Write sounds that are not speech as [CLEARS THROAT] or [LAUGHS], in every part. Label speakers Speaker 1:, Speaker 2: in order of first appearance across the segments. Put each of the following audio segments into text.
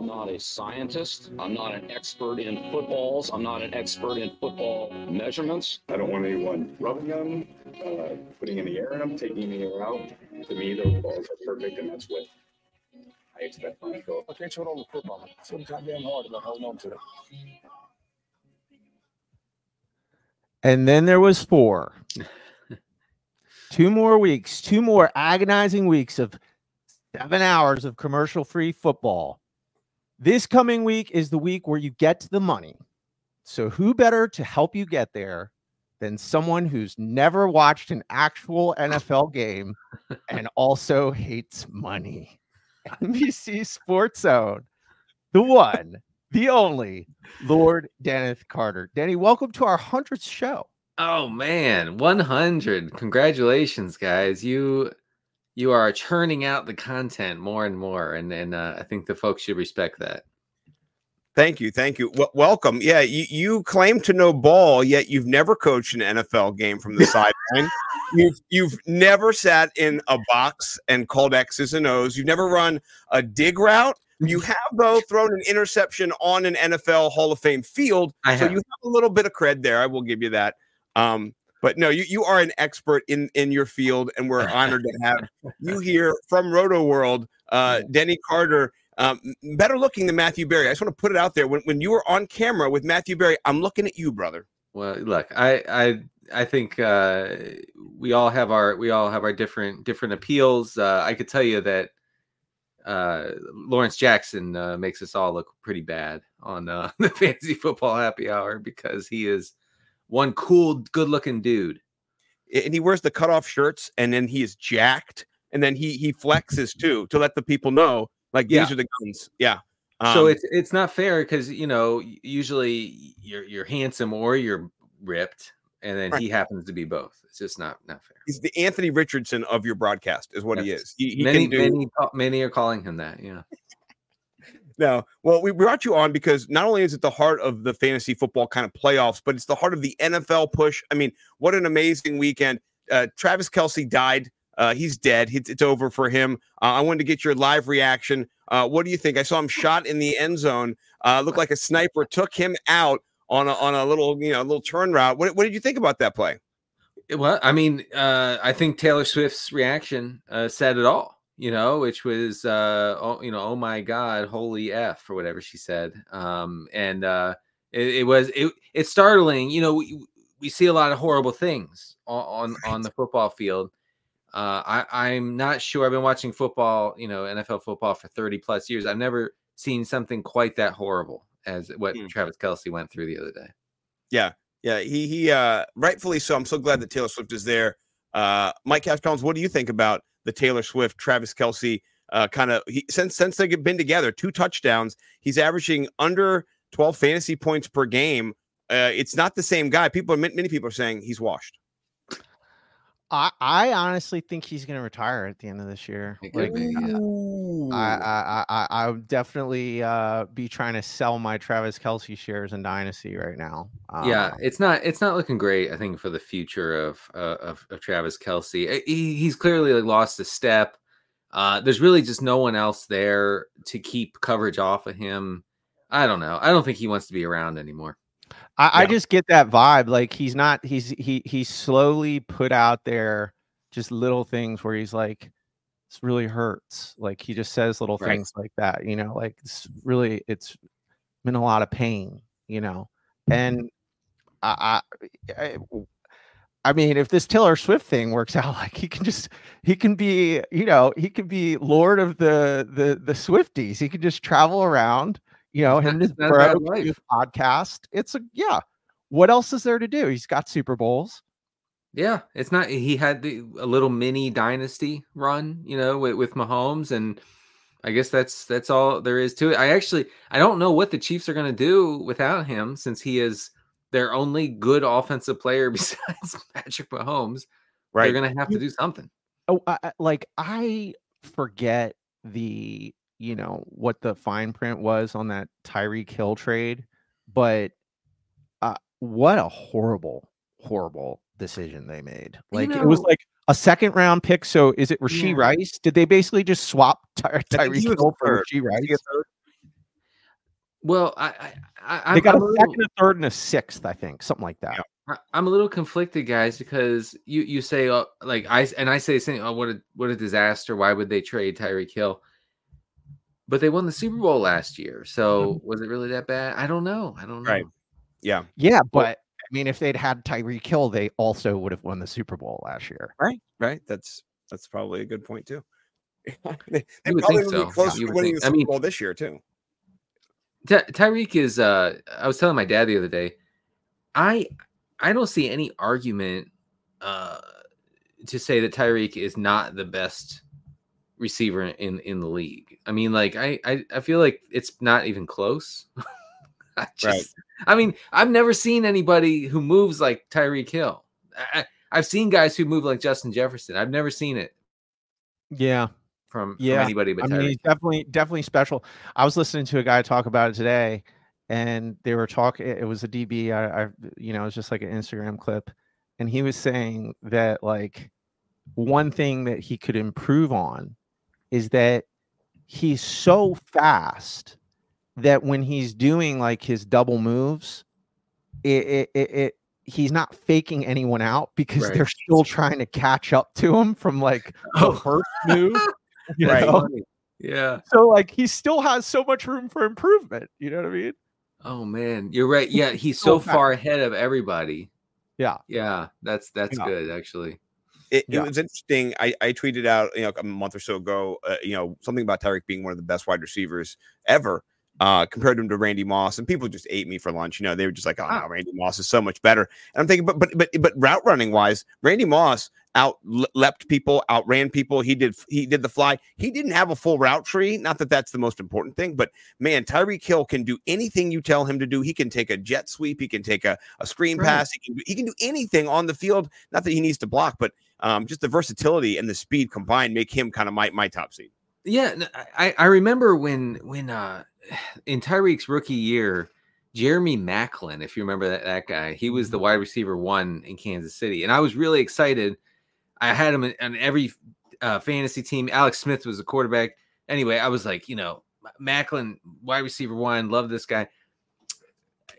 Speaker 1: I'm not a scientist. I'm not an expert in footballs. I'm not an expert in football measurements.
Speaker 2: I don't want anyone rubbing them, uh, putting any air in them, taking any air out. To me, those balls are perfect, and that's what I expect from a goal.
Speaker 3: I can't show it on the football. It's so goddamn hard about holding on to it.
Speaker 4: And then there was four. two more weeks, two more agonizing weeks of seven hours of commercial free football. This coming week is the week where you get the money. So, who better to help you get there than someone who's never watched an actual NFL game and also hates money? [LAUGHS] NBC Sports Zone, the one, the only Lord Denneth Carter. Denny, welcome to our 100th show.
Speaker 5: Oh man, 100. Congratulations, guys. You you are churning out the content more and more and and uh, I think the folks should respect that.
Speaker 6: Thank you, thank you. W- welcome. Yeah, you, you claim to know ball, yet you've never coached an NFL game from the sideline. [LAUGHS] You've you've never sat in a box and called X's and O's. You've never run a dig route. You [LAUGHS] have though thrown an interception on an NFL Hall of Fame field, so you have a little bit of cred there. I will give you that. Um, but no, you, you are an expert in in your field, and we're honored to have you here from Rotoworld, uh, Denny Carter. Um, better looking than Matthew Berry. I just want to put it out there. When, when you were on camera with Matthew Berry, I'm looking at you, brother.
Speaker 5: Well, look, I I I think uh, we all have our we all have our different different appeals. Uh, I could tell you that uh, Lawrence Jackson uh, makes us all look pretty bad on uh, [LAUGHS] the fantasy football happy hour because he is one cool, good-looking dude.
Speaker 6: and he wears the cutoff shirts, and then he is jacked, and then he he flexes too to let the people know, like
Speaker 5: Yeah.
Speaker 6: these are the guns. Yeah.
Speaker 5: so
Speaker 6: Um,
Speaker 5: it's it's not fair because you know usually you're you're handsome or you're ripped, and then
Speaker 6: Right.
Speaker 5: he happens to be both. It's just not not fair.
Speaker 6: he's the Anthony Richardson of your broadcast, is what he is. He, he
Speaker 5: many
Speaker 6: do
Speaker 5: many many are calling him that. Yeah.
Speaker 6: No. Well, we brought you on because not only is it the heart of the fantasy football kind of playoffs, but it's the heart of the NFL push. I mean, what an amazing weekend! Uh, Travis Kelce died. Uh, he's dead. It's, it's over for him. Uh, I wanted to get your live reaction. Uh, what do you think? I saw him shot in the end zone. Uh, looked like a sniper took him out on a, on a little you know little turn route. What, what did you think about that play?
Speaker 5: Well, I mean, uh, I think Taylor Swift's reaction said it all. You know, which was, uh, oh, you know, oh my God, holy f or whatever she said. Um, and uh, it, it was it, it's startling. You know, we, we see a lot of horrible things on on, on the football field. Uh, I, I'm not sure. I've been watching football, you know, NFL football for 30 plus years. I've never seen something quite that horrible as what
Speaker 6: Hmm.
Speaker 5: Travis Kelce went through the other day.
Speaker 6: Yeah, yeah, he he uh rightfully so. I'm so glad that Taylor Swift is there. Uh Mike Cash Collins, what do you think about the Taylor Swift, Travis Kelce uh kind of since since they've been together, two touchdowns, he's averaging under 12 fantasy points per game. Uh it's not the same guy. People many people are saying he's washed.
Speaker 4: I, I honestly think he's going to retire at the end of this year. Like. I, I, I, I would definitely uh, be trying to sell my Travis Kelce shares in Dynasty right now.
Speaker 5: yeah,
Speaker 4: Uh,
Speaker 5: it's not it's not looking great. I think for the future of uh, of, of Travis Kelce, Uh, he, he's clearly like lost a step. Uh, there's really just no one else there to keep coverage off of him. I don't know. I don't think he wants to be around anymore.
Speaker 4: I, I just get that vibe. Like he's not. He's he he slowly put out there just little things where he's like, "This really hurts." Like he just says little
Speaker 5: Right.
Speaker 4: things like that. You know, like it's really it's been a lot of pain. You know, and I, I, I I mean, if this Taylor Swift thing works [LAUGHS] out, like he can just he can be, you know, he can be lord of the the the Swifties. He can just travel around, you know, him and his
Speaker 5: it's not a bad
Speaker 4: bro do
Speaker 5: life.
Speaker 4: a podcast. It's a yeah. What else is there to do? He's got Super Bowls.
Speaker 5: Yeah, it's not. He had the, a little mini dynasty run, you know, with, with Mahomes, and I guess that's that's all there is to it. I actually I don't know what the Chiefs are going to do without him, since he is their only good offensive player [LAUGHS] besides Patrick Mahomes. Right, they're going to have to do something.
Speaker 4: Oh, I- like I forget the you know what the fine print was on that Tyreek Hill trade, but uh, what a horrible, horrible decision they made.
Speaker 5: You
Speaker 4: Like it was like a second round pick. So is it Rashee
Speaker 5: Yeah.
Speaker 4: Rice? Did they basically just swap Ty-
Speaker 6: I think he
Speaker 4: Tyreek
Speaker 6: was
Speaker 4: Hill for. Rashee
Speaker 6: Was he a
Speaker 4: Rice?
Speaker 5: Well, I, I, I
Speaker 4: they got
Speaker 5: I'm
Speaker 4: a
Speaker 5: a
Speaker 4: second, a third, and a sixth, I think, something like that.
Speaker 5: I- I'm a little conflicted, guys, because you you say uh, like I and I say the same. Oh, what a what a disaster! Why would they trade Tyreek Hill? But they won the Super Bowl last year, so was it really that bad? I don't know. I don't know.
Speaker 6: Right. Yeah.
Speaker 4: Yeah, but I mean, if they'd had Tyreek Hill, they also would have won the Super Bowl last year.
Speaker 6: Right. Right. That's that's probably a good point too. [LAUGHS] they they
Speaker 5: would
Speaker 6: probably
Speaker 5: think
Speaker 6: would be
Speaker 5: so.
Speaker 6: close
Speaker 5: You
Speaker 6: to winning
Speaker 5: think-
Speaker 6: the
Speaker 5: I
Speaker 6: Super
Speaker 5: mean-
Speaker 6: Bowl this year too.
Speaker 5: Ty- Tyreek is. uh I was telling my dad the other day. I I don't see any argument uh to say that Tyreek is not the best receiver in in the league. I mean, like I I, I feel like it's not even close. [LAUGHS] I just, I mean, I've never seen anybody who moves like Tyreek Hill. I, I- I've seen guys who move like Justin Jefferson. I've never seen it
Speaker 4: Yeah,
Speaker 5: from,
Speaker 4: Yeah,
Speaker 5: from anybody but
Speaker 4: I mean, he's definitely definitely special. I was listening to a guy talk about it today, and they were talking. It was a DB. I, I, you know, it was just like an Instagram clip, and he was saying that like one thing that he could improve on is that he's so fast that when he's doing like his double moves, it it, it, it he's not faking anyone out because
Speaker 5: Right.
Speaker 4: they're still trying to catch up to him from like the
Speaker 5: Oh.
Speaker 4: first move. [LAUGHS]
Speaker 5: right.
Speaker 4: Know?
Speaker 5: Yeah.
Speaker 4: So like he still has so much room for improvement. You know what I mean?
Speaker 5: Oh man, you're right. Yeah, he's
Speaker 4: so
Speaker 5: so far ahead of everybody.
Speaker 4: Yeah.
Speaker 5: Yeah, that's that's
Speaker 4: Yeah.
Speaker 5: good actually.
Speaker 6: It,
Speaker 4: Yeah.
Speaker 6: it was interesting. I, I tweeted out, you know, a month or so ago, uh, you know, something about Tyreek being one of the best wide receivers ever. Uh, compared him to Randy Moss, and people just ate me for lunch. You know, they were just like, "Oh no, Randy Moss is so much better." And I'm thinking, but but but but route running wise, Randy Moss out le- leapt people, outran people. He did he did the fly. He didn't have a full route tree. Not that that's the most important thing, but man, Tyreek Hill can do anything you tell him to do. He can take a jet sweep. He can take a, a screen
Speaker 5: Right.
Speaker 6: pass. He can do, he can do anything on the field. Not that he needs to block, but um, just the versatility and the speed combined make him kind of my my top seed.
Speaker 5: Yeah, I, I remember when when uh [SIGHS] in Tyreek's rookie year, Jeremy Maclin, if you remember that that guy, he was the wide receiver one in Kansas City, and I was really excited. I had him on every uh, fantasy team. Alex Smith was the quarterback. Anyway, I was like, you know, Macklin, wide receiver one, love this guy.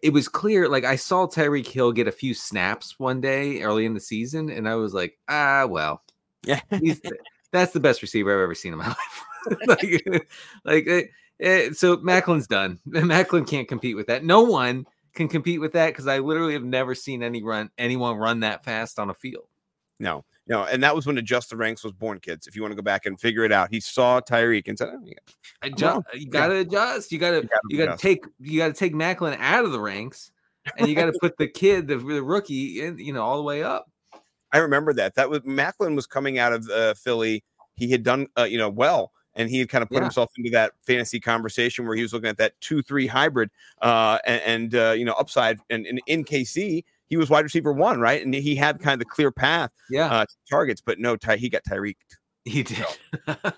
Speaker 5: It was clear, like I saw Tyreek Hill get a few snaps one day early in the season, and I was like, ah, well,
Speaker 6: Yeah. [LAUGHS]
Speaker 5: that's the best receiver I've ever seen in my [LAUGHS] life. [LAUGHS] like, like eh, eh, so Maclin's done. Maclin can't compete with that. No one can compete with that because I literally have never seen any run anyone run that fast on a field.
Speaker 6: No, no, and that was when Adjust the Ranks was born, kids. If you want to go back and figure it out, he saw Tyreek and said, oh, yeah.
Speaker 5: Adjust, you gotta adjust. You gotta
Speaker 6: gotta
Speaker 5: you gotta take you gotta take Maclin out of the ranks, and you gotta put the kid, the, the rookie, in you know all the way up.
Speaker 6: I remember that. That was Maclin was coming out of uh, Philly. He had done, uh, you know, well, and he had kind of put
Speaker 5: Yeah.
Speaker 6: himself into that fantasy conversation where he was looking at that two-three hybrid, uh, and, and uh, you know, upside. And, and in KC, he was wide receiver one, right? And he had kind of the clear path
Speaker 5: Yeah,
Speaker 6: uh, to targets, but no, Ty, he got Tyreek.
Speaker 5: he did. [LAUGHS]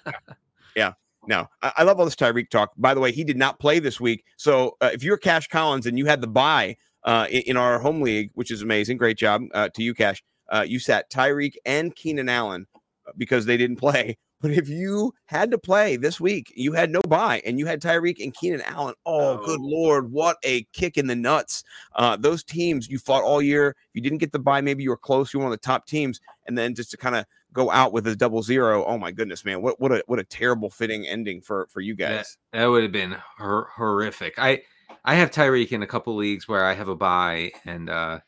Speaker 5: Yeah.
Speaker 6: No, I, I love all this Tyreek talk. By the way, he did not play this week. So uh, if you're Cash Collins and you had the buy uh, in, in our home league, which is amazing, great job uh, to you, Cash. Uh, you sat Tyreek and Keenan Allen uh, because they didn't [LAUGHS] play. But if you had to play this week, you had no buy and you had Tyreek and Keenan Allen. Oh, good
Speaker 5: Oh.
Speaker 6: lord, what a kick in the nuts! Uh, those teams you fought all year. You didn't get the buy. Maybe you were close. You were one of the top teams, and then just to kind of go out with a double zero. Oh my goodness, man! What what a what a terrible fitting ending for for you
Speaker 5: That,
Speaker 6: guys.
Speaker 5: that would have been hor- horrific. I I have Tyreek in a couple leagues where I have a buy, and uh,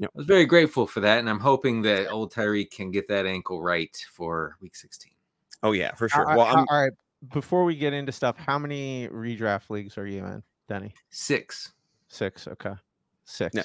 Speaker 6: Yep.
Speaker 5: I was very grateful for that. And I'm hoping that old Tyreek can get that ankle right for Week 16.
Speaker 6: Oh yeah, for sure.
Speaker 4: All-
Speaker 6: Well,
Speaker 4: all-
Speaker 6: I'm,
Speaker 4: all right. Before we get into stuff, how many redraft leagues are you in, Denny?
Speaker 5: Six.
Speaker 4: Six. Okay. Six.
Speaker 5: Yeah.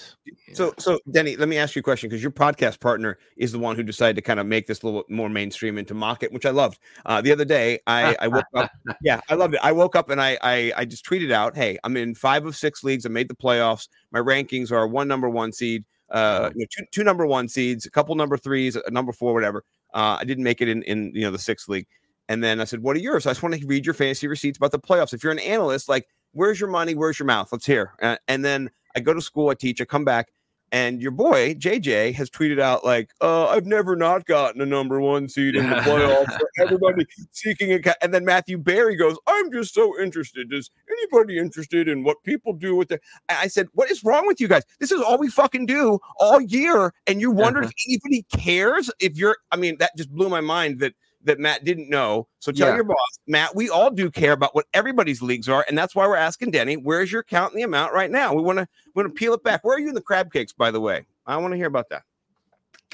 Speaker 6: so so Denny, let me ask you a question because your podcast partner is the one who decided to kind of make this a little bit more mainstream and to mock it, which I loved. Uh, the other day, I, I woke up. [LAUGHS] Yeah, I loved it. I woke up and I, I I just tweeted out, "Hey, I'm in five of six leagues. I made the playoffs. My rankings are one number one seed, uh, you know, two, two number one seeds, a couple number threes, a number four, whatever. Uh, I didn't make it in in you know the sixth league. And then I said, "What are yours?" I just want to read your fantasy receipts about the playoffs. If you're an analyst, like, where's your money? Where's your mouth? Let's hear. Uh, and then I go to school, I teach, I come back, And your boy JJ has tweeted out like, uh, "I've never not gotten a number one seed in the playoffs. [LAUGHS] everybody seeking a." Ca-. And then Matthew Berry goes, "I'm just so interested. Is anybody interested in what people do with it?" I said, "What is wrong with you guys? This is all we fucking do all year, and you wonder
Speaker 5: Uh-huh.
Speaker 6: if anybody cares? If you're, I mean, that just blew my mind that." That Matt didn't know. So tell
Speaker 5: Yeah.
Speaker 6: your boss, Matt, we all do care about what everybody's leagues are. And that's why we're asking Denny, where's your count and the amount right now? We want to we want to peel it back. Where are you in the crab cakes, by the way? I want to hear about that.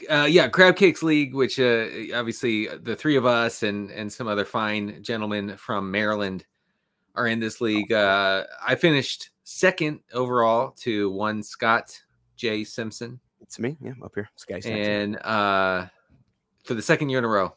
Speaker 5: uh, yeah, Crab Cakes League, which uh, obviously the three of us and and some other fine gentlemen from Maryland are in this league. Uh, I finished second overall to one Scott J Simpson,
Speaker 6: It's me, yeah, up here. Sky Saxon.
Speaker 5: and uh, for the second year in a row,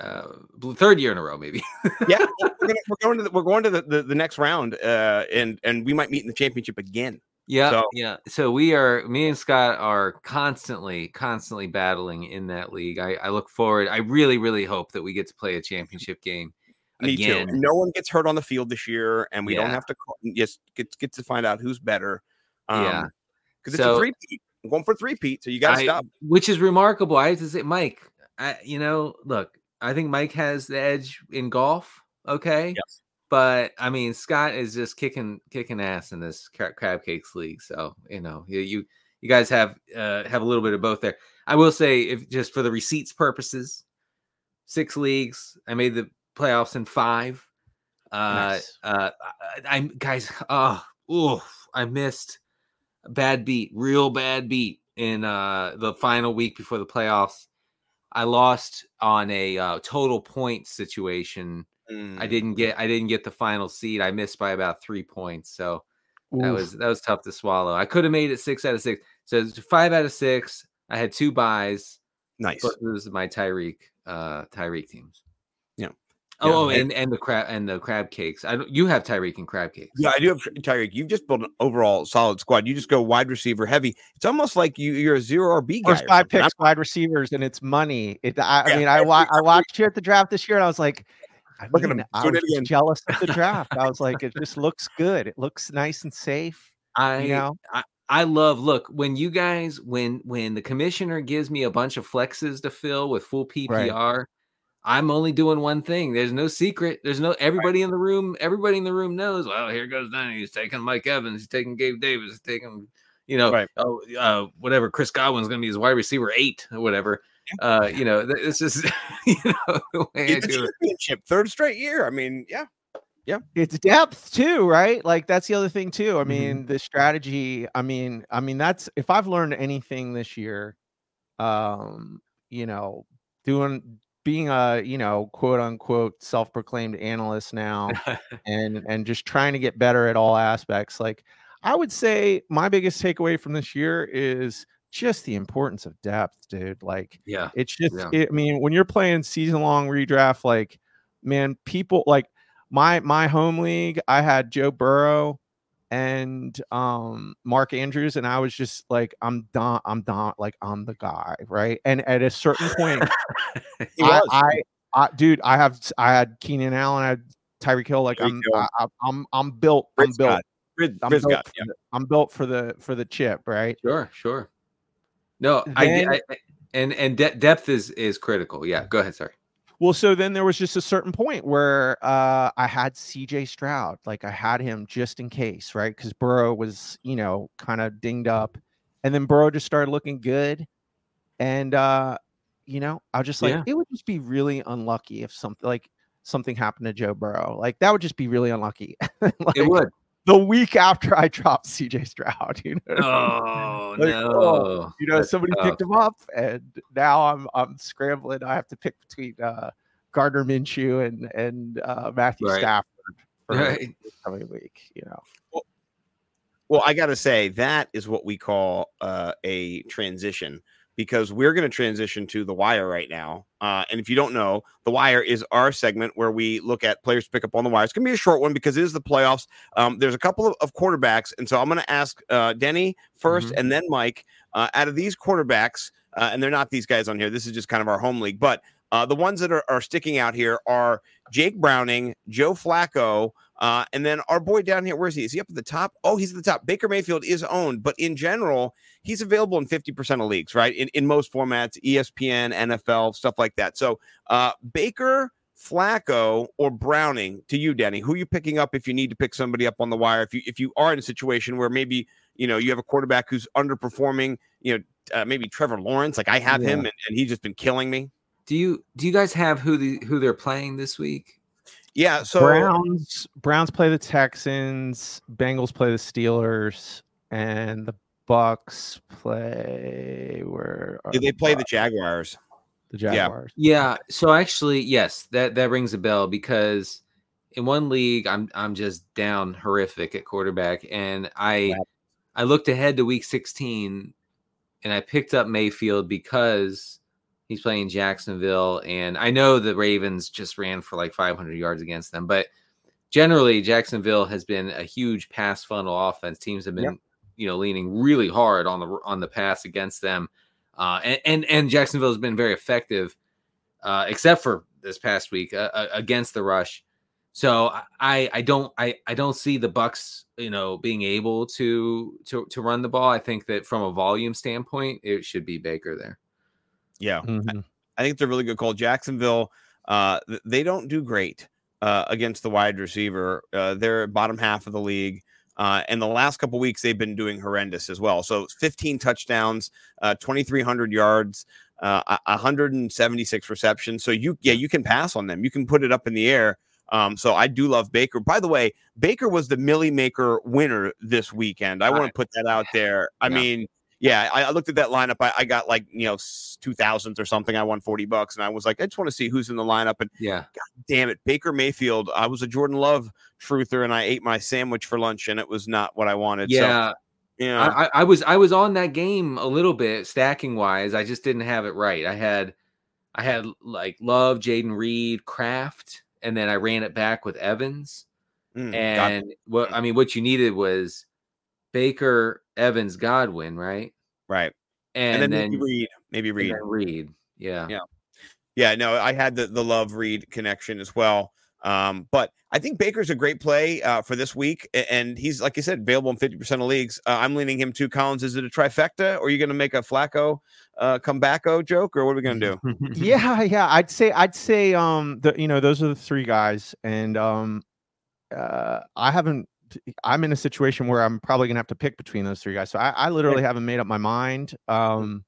Speaker 5: uh, third year in a row, maybe.
Speaker 6: yeah, [LAUGHS] we're, gonna, we're going to the, we're going to the, the, the next round, uh, and and we might meet in the championship again.
Speaker 5: Yeah,
Speaker 6: So-
Speaker 5: yeah. So we are, me and Scott are constantly, constantly battling in that league. I, I look forward. I really, really hope that we get to play a championship game
Speaker 6: Me
Speaker 5: again.
Speaker 6: too. No one gets hurt on the field this year, and we don't have to call, just get get to find out who's better. Um,
Speaker 5: Yeah.
Speaker 6: because it's a
Speaker 5: So-
Speaker 6: three peat. I'm going for three peat, so you got to stop.
Speaker 5: which is remarkable. I have to say, Mike. I, you know, look, I think Mike has the edge in golf. Okay,
Speaker 6: Yes.
Speaker 5: but I mean, Scott is just kicking kicking ass in this cra- crab cakes league. So you know, you you, guys have uh, have a little bit of both there. I will say, if just for the receipts purposes, six leagues. I made the playoffs in five. Uh,
Speaker 4: Nice.
Speaker 5: uh, I, I'm guys. Oh, I missed a bad beat, real bad beat in uh the final week before the playoffs. I lost on a uh, total point situation. I
Speaker 6: Mm.
Speaker 5: didn't get I didn't get the final seed. I missed by about three points. So that was that was tough to swallow. I could have made it six out of six. So it's five out of six. I had two buys.
Speaker 6: nice.
Speaker 5: But this is my Tyreek uh Tyreek teams.
Speaker 6: Yeah.
Speaker 5: Oh,
Speaker 6: Yeah,
Speaker 5: oh,
Speaker 6: and-
Speaker 5: and and the crab and the crab cakes. I don't. You have Tyreek and crab cakes.
Speaker 6: Yeah, I do have Tyreek. You've just built an overall solid squad. You just go wide receiver heavy. It's almost like you you're a zero RB guy.
Speaker 4: First
Speaker 6: or
Speaker 4: five
Speaker 6: something.
Speaker 4: picks, wide receivers, and it's money. It, I, I mean, I, wa- I watched [LAUGHS] you at the draft this year, and I was like, I
Speaker 6: Look at
Speaker 4: mean,
Speaker 6: him,
Speaker 4: I was
Speaker 6: again.
Speaker 4: jealous of the [LAUGHS] draft. I was like, it just looks good. It looks nice and safe.
Speaker 5: I
Speaker 4: You know,
Speaker 5: I love look when you guys when when the commissioner gives me a bunch of flexes to fill with full PPR, I'm only doing one thing. There's no secret. There's no everybody in the room. Everybody in the room knows. Well, here goes Denny. He's taking Mike Evans. He's taking Gabe Davis. He's taking you know
Speaker 6: Right.
Speaker 5: oh uh, whatever. Chris Godwin's going to be his wide receiver eight or whatever. Uh, you know, th- it's just [LAUGHS] you know [LAUGHS] the way I
Speaker 6: Get the
Speaker 5: do it.
Speaker 6: championship, third straight year. I mean, yeah. Yeah.
Speaker 4: It's depth too, right? Like that's the other thing too. I
Speaker 5: Mhm.
Speaker 4: mean, the strategy. I mean, I mean, that's if I've learned anything this year, um, you know, doing being a you know quote unquote self-proclaimed analyst now [LAUGHS] and and just trying to get better at all aspects like i would say my biggest takeaway from this year is just the importance of depth dude like
Speaker 5: yeah.
Speaker 4: it's just
Speaker 5: Yeah.
Speaker 4: it, i mean when you're playing season long redraft like man people like my my home league i had joe burrow and um mark andrews and i was just like i'm done i'm done like i'm the guy right and at a certain point [LAUGHS] I. I, I, dude, I have, I had Keenan Allen, I had Tyreek Hill. Like I'm. I, I, I'm, I'm built. I'm
Speaker 6: Rid
Speaker 4: built.
Speaker 6: Rid,
Speaker 4: I'm
Speaker 6: Rid
Speaker 4: built,
Speaker 6: yeah.
Speaker 4: the, I'm built for the for the chip, right?
Speaker 5: Sure. Sure. No, I,
Speaker 4: Then-
Speaker 5: I, I and and de- depth is is critical. Yeah. Go ahead. Sorry.
Speaker 4: Well, so then there was just a certain point where uh, I had CJ Stroud, like I had him just in case, right? Because Burrow was, you know, kind of dinged up, and then Burrow just started looking good, and uh, you know, I was just like,
Speaker 5: Yeah.
Speaker 4: it would just be really unlucky if something like something happened to Joe Burrow, like that would just be really unlucky. [LAUGHS] like, It
Speaker 5: would.
Speaker 4: The week after I dropped CJ Stroud, [LAUGHS] you know, what I mean?
Speaker 5: Oh
Speaker 4: Like,
Speaker 5: no.
Speaker 4: oh, you know, somebody
Speaker 5: tough.
Speaker 4: picked him up, and now I'm I'm scrambling. I have to pick between uh, Gardner Minshew and and uh, Matthew
Speaker 5: Right.
Speaker 4: Stafford for
Speaker 5: Right.
Speaker 4: this coming week. You know,
Speaker 6: Well, I got to say that is what we call uh, a transition because we're going to transition to the wire right now. Uh, and if you don't know, the wire is our segment where we look at players to pick up on the wire. It's going to be a short one because it is the playoffs. Um, there's a couple of, of quarterbacks, and so I'm going to ask uh, Denny 1st
Speaker 5: Mhm.
Speaker 6: and then Mike. Uh, out of these quarterbacks, uh, and they're not these guys on here. This is just kind of our home league, but uh, the ones that are, are sticking out here are Jake Browning, Joe Flacco, Uh, and then our boy down here, where is he? Is he up at the top? Oh, he's at the top. Baker Mayfield is owned, but in general, he's available in 50% of leagues, right? In, in most formats, ESPN, NFL, stuff like that. So uh, Baker, Flacco, or Browning to you, Denny, who are you picking up if you need to pick somebody up on the wire? If you if you are in a situation where maybe you know you have a quarterback who's underperforming, you know, uh, maybe Trevor Lawrence, like I have him and, and he's just been killing me.
Speaker 5: Do you do you guys have who the who they're playing this week?
Speaker 6: Yeah, so
Speaker 4: Browns Browns play the Texans, Bengals play the Steelers, and the Bucs play where are
Speaker 6: they play the Jaguars.
Speaker 4: the
Speaker 6: yeah.
Speaker 4: Jaguars.
Speaker 5: Yeah. yeah. So actually, yes, that that rings a bell because in one league, I'm I'm just down horrific at quarterback, and I
Speaker 6: Wow.
Speaker 5: I looked ahead to week 16, and I picked up Mayfield because he's playing Jacksonville, and I know the Ravens just ran for like 500 yards against them, but generally Jacksonville has been a huge pass funnel offense. Teams have been
Speaker 6: Yep.
Speaker 5: you know leaning really hard on the on the pass against them, uh, and and and Jacksonville has been very effective uh, except for this past week uh, uh, against the rush. So I I don't I I don't see the Bucs you know being able to to to run the ball. I think that from a volume standpoint, it should be Baker there.
Speaker 6: Yeah,
Speaker 4: Mhm.
Speaker 6: I think it's a really good call. Jacksonville, uh, th- they don't do great uh, against the wide receiver. Uh, they're bottom half of the league. Uh, and the last couple weeks, they've been doing horrendous as well. So 15 touchdowns, uh, 2,300 yards, uh, 176 receptions. So you, yeah, you can pass on them. You can put it up in the air. Um, so I do love Baker. By the way, Baker was the Milly Maker winner this weekend. I want to put that out there. I
Speaker 5: Yeah.
Speaker 6: mean, yeah, I, I looked at that lineup. I, I got like you know two thousands or something. I won forty bucks, and I was like, I just want to see who's in the lineup. And
Speaker 5: Yeah,
Speaker 6: damn it, Baker Mayfield. I was a Jordan Love truther, and I ate my sandwich for lunch, and it was not what I wanted.
Speaker 5: yeah.
Speaker 6: so, know,
Speaker 5: I, I- was I was on that game a little bit stacking wise. I just didn't have it right. I had I had like Love, Jayden Reed, Kraft, and then I ran it back with Evans.
Speaker 6: mm,
Speaker 5: And what I mean, what you needed was Baker, Evans, Godwin, right?
Speaker 6: right,
Speaker 5: And,
Speaker 6: and, then,
Speaker 5: then,
Speaker 6: maybe Reed, maybe
Speaker 5: and
Speaker 6: Reed.
Speaker 5: Reed. Yeah.
Speaker 6: Yeah. Yeah, no, I had the the Love Reed connection as well. Um, but I think Baker's a great play uh, for this week, and he's like I said, available in fifty percent of leagues. Uh, I'm leaning him to Collins. Is it a trifecta, or are you going to make a Flacco uh, comebacko joke, or what are we going to do? [LAUGHS]
Speaker 4: yeah, yeah. I'd say I'd say um the you know those are the three guys, and um uh I haven't. I'm in a situation where I'm probably gonna have to pick between those three guys. So I, I literally haven't made up my mind. Um,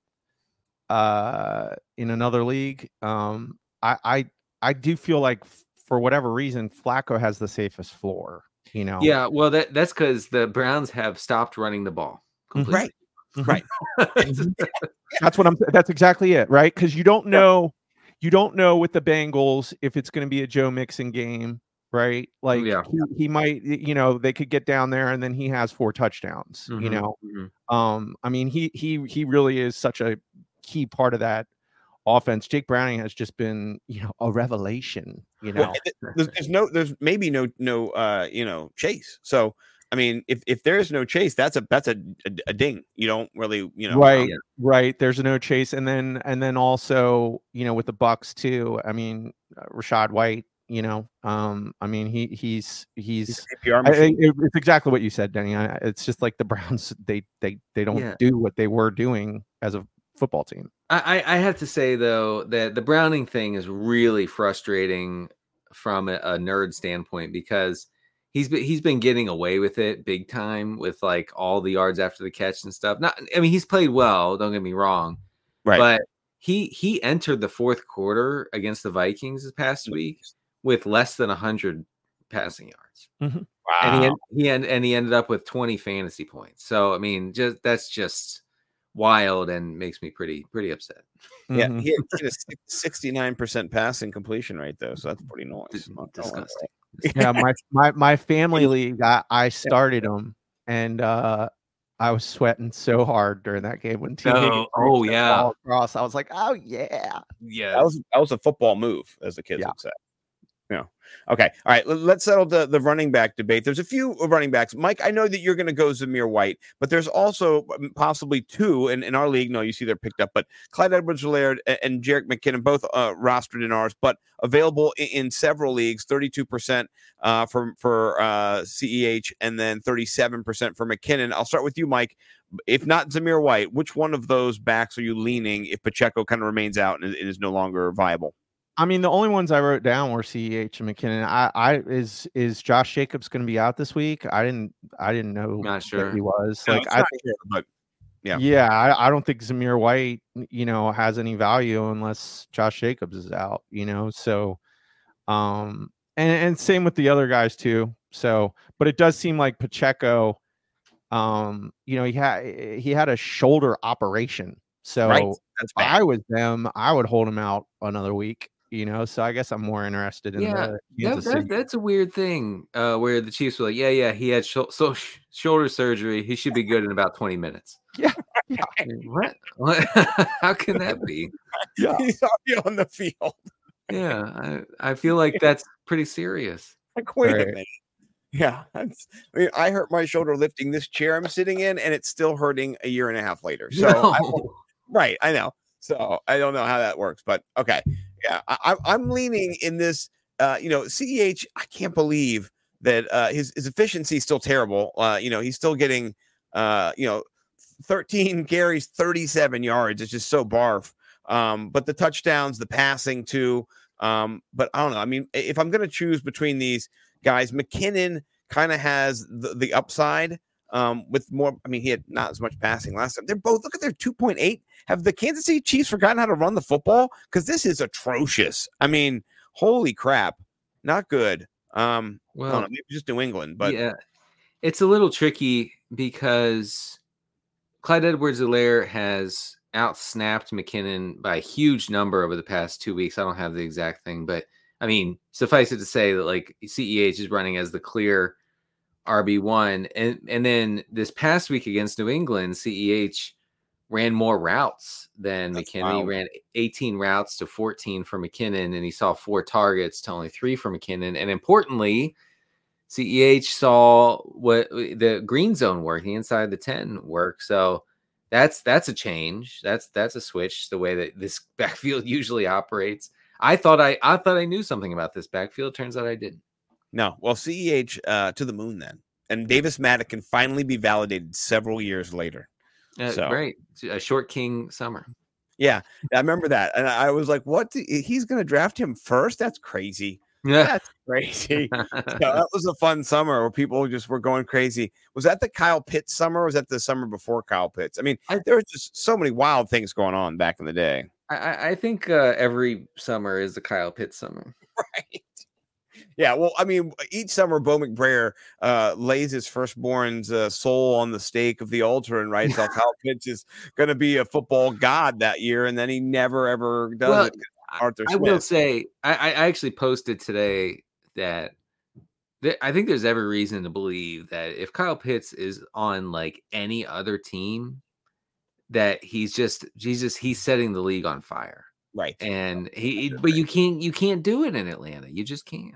Speaker 4: uh, in another league, um, I I I do feel like for whatever reason, Flacco has the safest floor. You know.
Speaker 5: Yeah, well that that's because the Browns have stopped running the ball.
Speaker 4: Mhm.
Speaker 6: Right.
Speaker 5: completely. [LAUGHS] [LAUGHS]
Speaker 4: That's what I'm. That's exactly it, right? Because you don't know, you don't know with the Bengals if it's going to be a Joe Mixon game, right? Like,
Speaker 5: yeah.
Speaker 4: he, he might, you know, they could get down there and then he has four touchdowns. You
Speaker 5: Mhm,
Speaker 4: know,
Speaker 5: mhm.
Speaker 4: um, I mean, he he he really is such a key part of that offense. Jake Browning has just been, you know, a revelation. You know,
Speaker 6: Well, there's, there's no, there's maybe no, no, uh, you know, chase. So, I mean, if if there is no chase, that's a that's a, a, a ding. You don't really, you know,
Speaker 4: right,
Speaker 5: yeah.
Speaker 4: right. There's no chase, and then and then also, you know, with the Bucs too. I mean, uh, Rachaad White. You know, um, I mean, he he's he's
Speaker 6: APR
Speaker 4: I, I- it- it's exactly what you said, Denny. I, it's just like the [LAUGHS] Browns; they they they don't
Speaker 5: Yeah.
Speaker 4: do what they were doing as a football team.
Speaker 5: I, I I have to say though that the Browning thing is really frustrating from a, a nerd standpoint because he's been he's been getting away with it big time with like all the yards after the catch and stuff. Not I mean he's played well, don't get me wrong.
Speaker 6: Right.
Speaker 5: But he he entered the fourth quarter against the Vikings this past week with less than 100 passing yards. And he,
Speaker 6: Wow.
Speaker 5: en- he en- and he ended up with 20 fantasy points. So I mean just that's just wild and makes me pretty pretty upset.
Speaker 6: Yeah,
Speaker 4: Mhm.
Speaker 6: he had a sixty-nine percent passing completion rate though, so that's pretty nice.
Speaker 5: Dis-
Speaker 6: Not gonna lie.
Speaker 5: disgusting.
Speaker 4: yeah. My my my family [LAUGHS] league, I, I started them, and uh, I was sweating so hard during that game when T.
Speaker 5: Oh, oh, yeah.
Speaker 4: across. I was like, oh yeah.
Speaker 5: Yeah.
Speaker 6: That was that was a football move, as the kids
Speaker 4: Yeah.
Speaker 6: would say. Okay. All right. let- Let's settle the, the running back debate. There's a few running backs. Mike, I know that you're going to go Zamir White, but there's also um, possibly two in, in our league. No, you see they're picked up, but Clyde Edwards-Helaire and Jerick McKinnon, both uh, rostered in ours, but available in, in several leagues 32% uh, for, for uh, CEH and then 37% for McKinnon. I'll start with you, Mike. If not Zamir White, which one of those backs are you leaning if Pacheco kind of remains out and is no longer viable?
Speaker 4: I mean, the only ones I wrote down were CEH and McKinnon. I, I is is Josh Jacobs going to be out this week? I didn't, I didn't know
Speaker 5: Not
Speaker 4: that
Speaker 5: sure.
Speaker 4: he was.
Speaker 6: No,
Speaker 4: like, I think,
Speaker 6: sure, but yeah.
Speaker 4: yeah, I, I don't think Zamir White, you know, has any value unless Josh Jacobs is out. You know, so, um, and and same with the other guys too. So, but it does seem like Pacheco, um, you know, he had he had a shoulder operation. So
Speaker 6: Right.
Speaker 4: If
Speaker 6: bad.
Speaker 4: I was them, I would hold him out another week. You know, so I guess I'm more interested in
Speaker 5: Yeah,
Speaker 4: the
Speaker 5: That,
Speaker 4: Kansas
Speaker 5: that, that's a weird thing uh, where the Chiefs were like, yeah, yeah, he had shou- so shoulder surgery. He should be good in about 20 minutes. [LAUGHS]
Speaker 4: Yeah,
Speaker 5: What? [LAUGHS] what? How can that be? [LAUGHS]
Speaker 4: Yeah.
Speaker 6: He's already on the field.
Speaker 5: Yeah, I, I feel like that's pretty serious.
Speaker 6: Like, wait a
Speaker 4: Right.
Speaker 6: minute. Yeah, that's, I mean, I hurt my shoulder lifting this chair I'm sitting in, and it's still hurting a year and a half later. So,
Speaker 5: No.
Speaker 6: won't- right, I know. So, I don't know how that works, but okay. Yeah, I, I'm- I'm leaning in this. Uh, you know, CEH. I can't believe that uh, his his efficiency is still terrible. Uh, you know, he's still getting, uh, you know, 13 carries, 37 yards. It's just so barf. Um, but the touchdowns, the passing too. Um, but I don't know. I mean, if I'm going to choose between these guys, McKinnon kind of has the, the upside um, with more. I mean, he had not as much passing last time. They're both look at their 2.8. Have the Kansas City Chiefs forgotten how to run the football? Because this is atrocious. I mean, holy crap, not good. Um,
Speaker 5: Well,
Speaker 6: know, maybe just New England, but
Speaker 5: yeah, it's a little tricky because Clyde Edwards-Helaire has outsnapped McKinnon by a huge number over the past two weeks. I don't have the exact thing, but I mean, suffice it to say that like CEH is running as the clear RB one, and and then this past week against New England, CEH ran more routes than
Speaker 6: That's
Speaker 5: McKinnon. He ran 18 routes to 14 for McKinnon, and he saw four targets to only three for McKinnon. And importantly, CEH saw what the green zone work, the inside the 10 work. So that's that's a change. That's that's a switch the way that this [LAUGHS] backfield usually operates. I thought I I thought I knew something about this backfield. Turns out I didn't.
Speaker 6: no. Well, CEH uh, to the moon then, and Davis Mattek can finally be validated several years later.
Speaker 5: Uh,
Speaker 6: So-
Speaker 5: Great, a short king summer.
Speaker 6: Yeah, I remember that, and I was like, "What? do- He's going to draft him first? That's crazy.
Speaker 5: Yeah.
Speaker 6: That's crazy." [LAUGHS] so that was a fun summer where people just were going crazy. Was that the Kyle Pitts summer? Or was that the summer before Kyle Pitts? I mean, there was just so many wild things going on back in the day.
Speaker 5: I- I, I think uh, every summer is the Kyle Pitts summer. [LAUGHS]
Speaker 6: Right. Yeah, well, I mean, each summer Bo McBrayer uh, lays his firstborn's uh, soul on the stake of the altar and writes how [LAUGHS] Kyle Pitts is going to be a football god that year, and then he never ever does
Speaker 5: Well,
Speaker 6: it. Arthur
Speaker 5: I will say, I, I I actually posted today that th- I think there's every reason to believe that if Kyle Pitts is on like any other team, that he's just Jesus, he's setting the league on fire.
Speaker 6: Right.
Speaker 5: And he, but you can't, you can't do it in Atlanta. You just can't.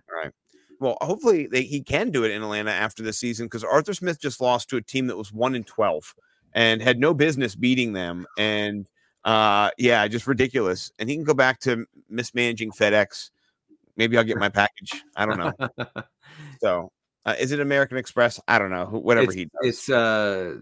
Speaker 6: Well, hopefully they, he can do it in Atlanta after the season because Arthur Smith just lost to a team that was one in twelve and had no business beating them, and uh, yeah, just ridiculous. And he can go back to mismanaging FedEx. Maybe I'll get my package. I don't know. [LAUGHS] So, uh, is it American Express? I don't know. Whatever
Speaker 5: it's,
Speaker 6: he does,
Speaker 5: it's uh,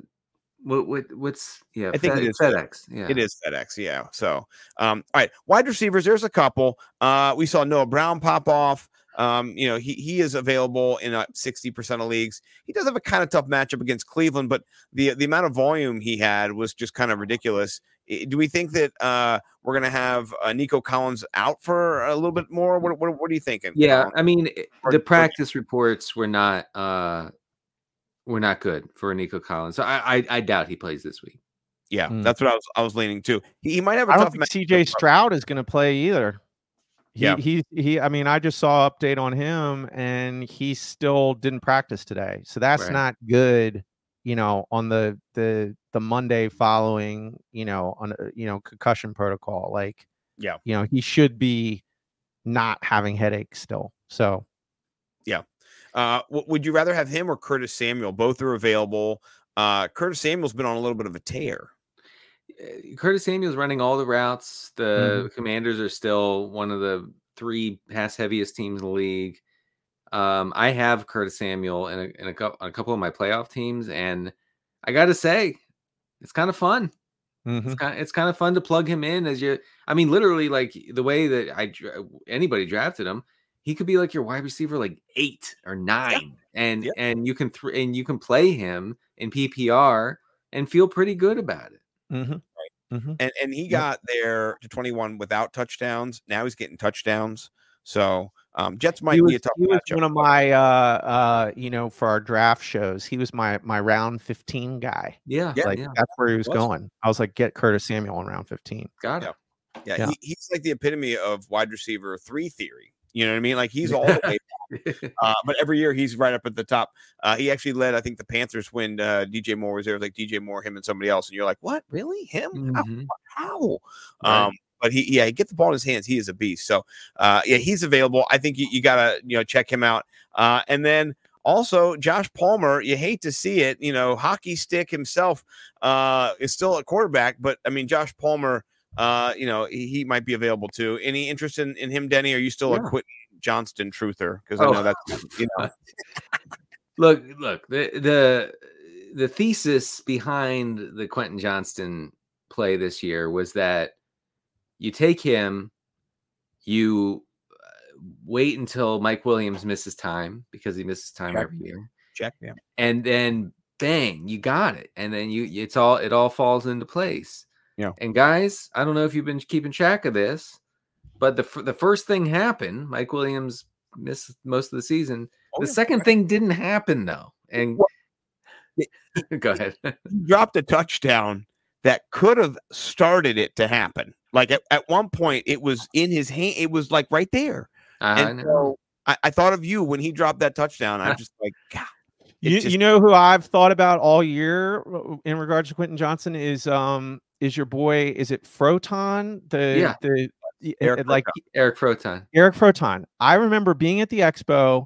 Speaker 5: what what what's yeah?
Speaker 6: I think it
Speaker 5: Fed-
Speaker 6: is Fed-
Speaker 5: FedEx. Yeah,
Speaker 6: it is FedEx. Yeah. So, um, all right, wide receivers. There's a couple. Uh, we saw Noah Brown pop off. Um, you know, he he is available in uh, 60% of leagues. He does have a kind of tough matchup against Cleveland, but the the amount of volume he had was just kind of ridiculous. Do we think that uh, we're gonna have uh, Nico Collins out for a little bit more? What what, what are you thinking?
Speaker 5: Yeah,
Speaker 6: Colin?
Speaker 5: I mean
Speaker 6: or-
Speaker 5: the
Speaker 6: or-
Speaker 5: practice reports were not uh were not good for Nico Collins. So I I, I doubt he plays this week.
Speaker 6: yeah,
Speaker 4: Hmm.
Speaker 6: that's what I was I was leaning to. He, he might have a
Speaker 4: I don't
Speaker 6: tough
Speaker 4: think
Speaker 6: matchup,
Speaker 4: CJ Stroud is going to play either. He,
Speaker 6: Yeah.
Speaker 4: he he. I mean, I just saw update on him, and he still didn't practice today. So that's
Speaker 5: Right.
Speaker 4: not good. You know, on the the the Monday following, you know, on a, you know concussion protocol. Like,
Speaker 6: Yeah.
Speaker 4: you know, he should be not having headaches still. So yeah.
Speaker 6: Uh, w- would you rather have him or Curtis Samuel? Both are available. Uh, Curtis Samuel's been on a little bit of a tear.
Speaker 5: Uh, Curtis Samuel's running all the routes. The Commanders are still one of the three pass heaviest teams in the league. Um, I have Curtis Samuel in a, in a, cou- a couple of my playoff teams, and I got to say, it's kind of fun.
Speaker 4: mhm.
Speaker 5: It's kind it's kind of fun to plug him in as you. I mean, literally, like the way that I anybody drafted him, he could be like your wide receiver, like eight or nine, and
Speaker 6: Yeah.
Speaker 5: and you can th- and you can play him in PPR and feel pretty good about it.
Speaker 4: Mhm. Mhm.
Speaker 6: And and he
Speaker 4: Yep.
Speaker 6: got there to 21 without touchdowns. Now he's getting touchdowns. So um, Jets might
Speaker 4: he was,
Speaker 6: be a tough
Speaker 4: he was
Speaker 6: matchup.
Speaker 4: one of my uh uh you know for our draft shows he was my my round 15 guy
Speaker 5: Yeah,
Speaker 6: Yeah.
Speaker 4: like
Speaker 5: yeah,
Speaker 4: that's where he was
Speaker 6: was.
Speaker 4: going i was like get curtis samuel in round 15
Speaker 5: got
Speaker 6: Yeah.
Speaker 5: it.
Speaker 6: yeah,
Speaker 4: yeah.
Speaker 6: He, he's like the epitome of wide receiver three theory. You know what I mean? Like he's all the way [LAUGHS] Uh, but every year he's right up at the top. Uh, he actually led, I think, the Panthers when uh, DJ Moore was there. Was like DJ Moore, him, and somebody else, and you're like, "What? Really? Him? How?
Speaker 5: Mhm.
Speaker 6: How?"
Speaker 5: Right.
Speaker 6: Um, but he, yeah, he get the ball in his hands. He is a beast. So, uh, yeah, he's available. I think you, you gotta, you know, check him out. Uh, and then also Josh Palmer. You hate to see it. You know, hockey stick himself uh, is still a quarterback, but I mean, Josh Palmer. Uh, you know, he, he might be available too. Any interest in, in him, Denny? Are you still a Quentin Johnston truther? Because I
Speaker 5: Oh.
Speaker 6: know that's you know. [LAUGHS]
Speaker 5: look, look, the the the thesis behind the Quentin Johnston play this year was that you take him, you uh, wait until Mike Williams misses time because he misses time
Speaker 6: Check.
Speaker 5: every year,
Speaker 6: Check. Yeah.
Speaker 5: and then bang, you got it, and then you it's all it all falls into place.
Speaker 6: Yeah.
Speaker 5: And guys, I don't know if you've been keeping track of this, but the f- the first thing happened. Mike Williams missed most of the season.
Speaker 6: Oh,
Speaker 5: the
Speaker 6: yeah.
Speaker 5: second thing didn't happen though, and [LAUGHS] go ahead. [LAUGHS]
Speaker 6: he dropped a touchdown that could have started it to happen. Like at, at one point, it was in his hand. It was like right there.
Speaker 5: I
Speaker 6: And
Speaker 5: know.
Speaker 6: so I, I thought of you when he dropped that touchdown. I'm [LAUGHS] just like, God.
Speaker 4: You,
Speaker 6: just-
Speaker 4: you know who i've thought about all year uh, in regards to quentin johnston is um is your boy is it froton the
Speaker 5: Yeah.
Speaker 4: the
Speaker 6: Eric
Speaker 4: uh, like
Speaker 5: Eric Froton.
Speaker 4: Eric Froton. I remember being at the expo,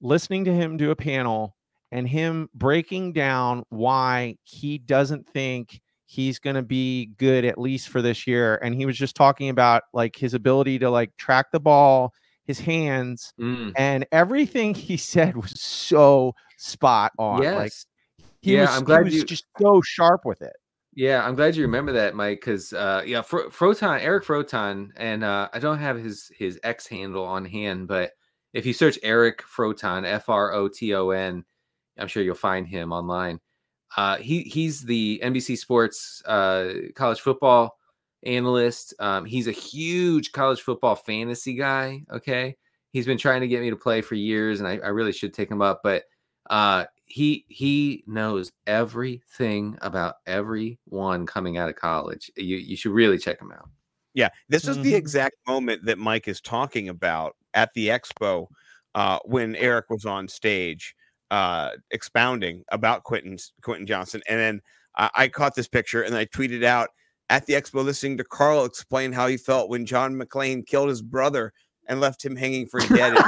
Speaker 4: listening to him do a panel, and him breaking down why he doesn't think he's going to be good at least for this year. And he was just talking about like his ability to like track the ball, his hands,
Speaker 5: Mm,
Speaker 4: and everything [LAUGHS] he said was so spot on.
Speaker 5: yes.
Speaker 4: Like he
Speaker 5: Yeah,
Speaker 4: was,
Speaker 5: I'm glad you-
Speaker 4: just so sharp with it.
Speaker 5: Yeah, I'm glad you remember that, Mike. Because uh, yeah, Fro- Froton, Eric Froton, and uh, I don't have his his X handle on hand, but if you search Eric Froton, F R O T O N, I'm sure you'll find him online. Uh, he he's the NBC Sports uh, college football analyst. Um, he's a huge college football fantasy guy. Okay, he's been trying to get me to play for years, and I, I really should take him up, but uh he he knows everything about everyone coming out of college you you should really check him out
Speaker 6: Yeah, this is the
Speaker 4: Mhm.
Speaker 6: exact moment that Mike is talking about at the expo uh, when Eric was on stage uh, expounding about Quentin's Quentin Johnston, and then I, I caught this picture and I tweeted out at the expo listening to Carl explain how he felt when John McClane killed his brother and left him hanging for dead. [LAUGHS]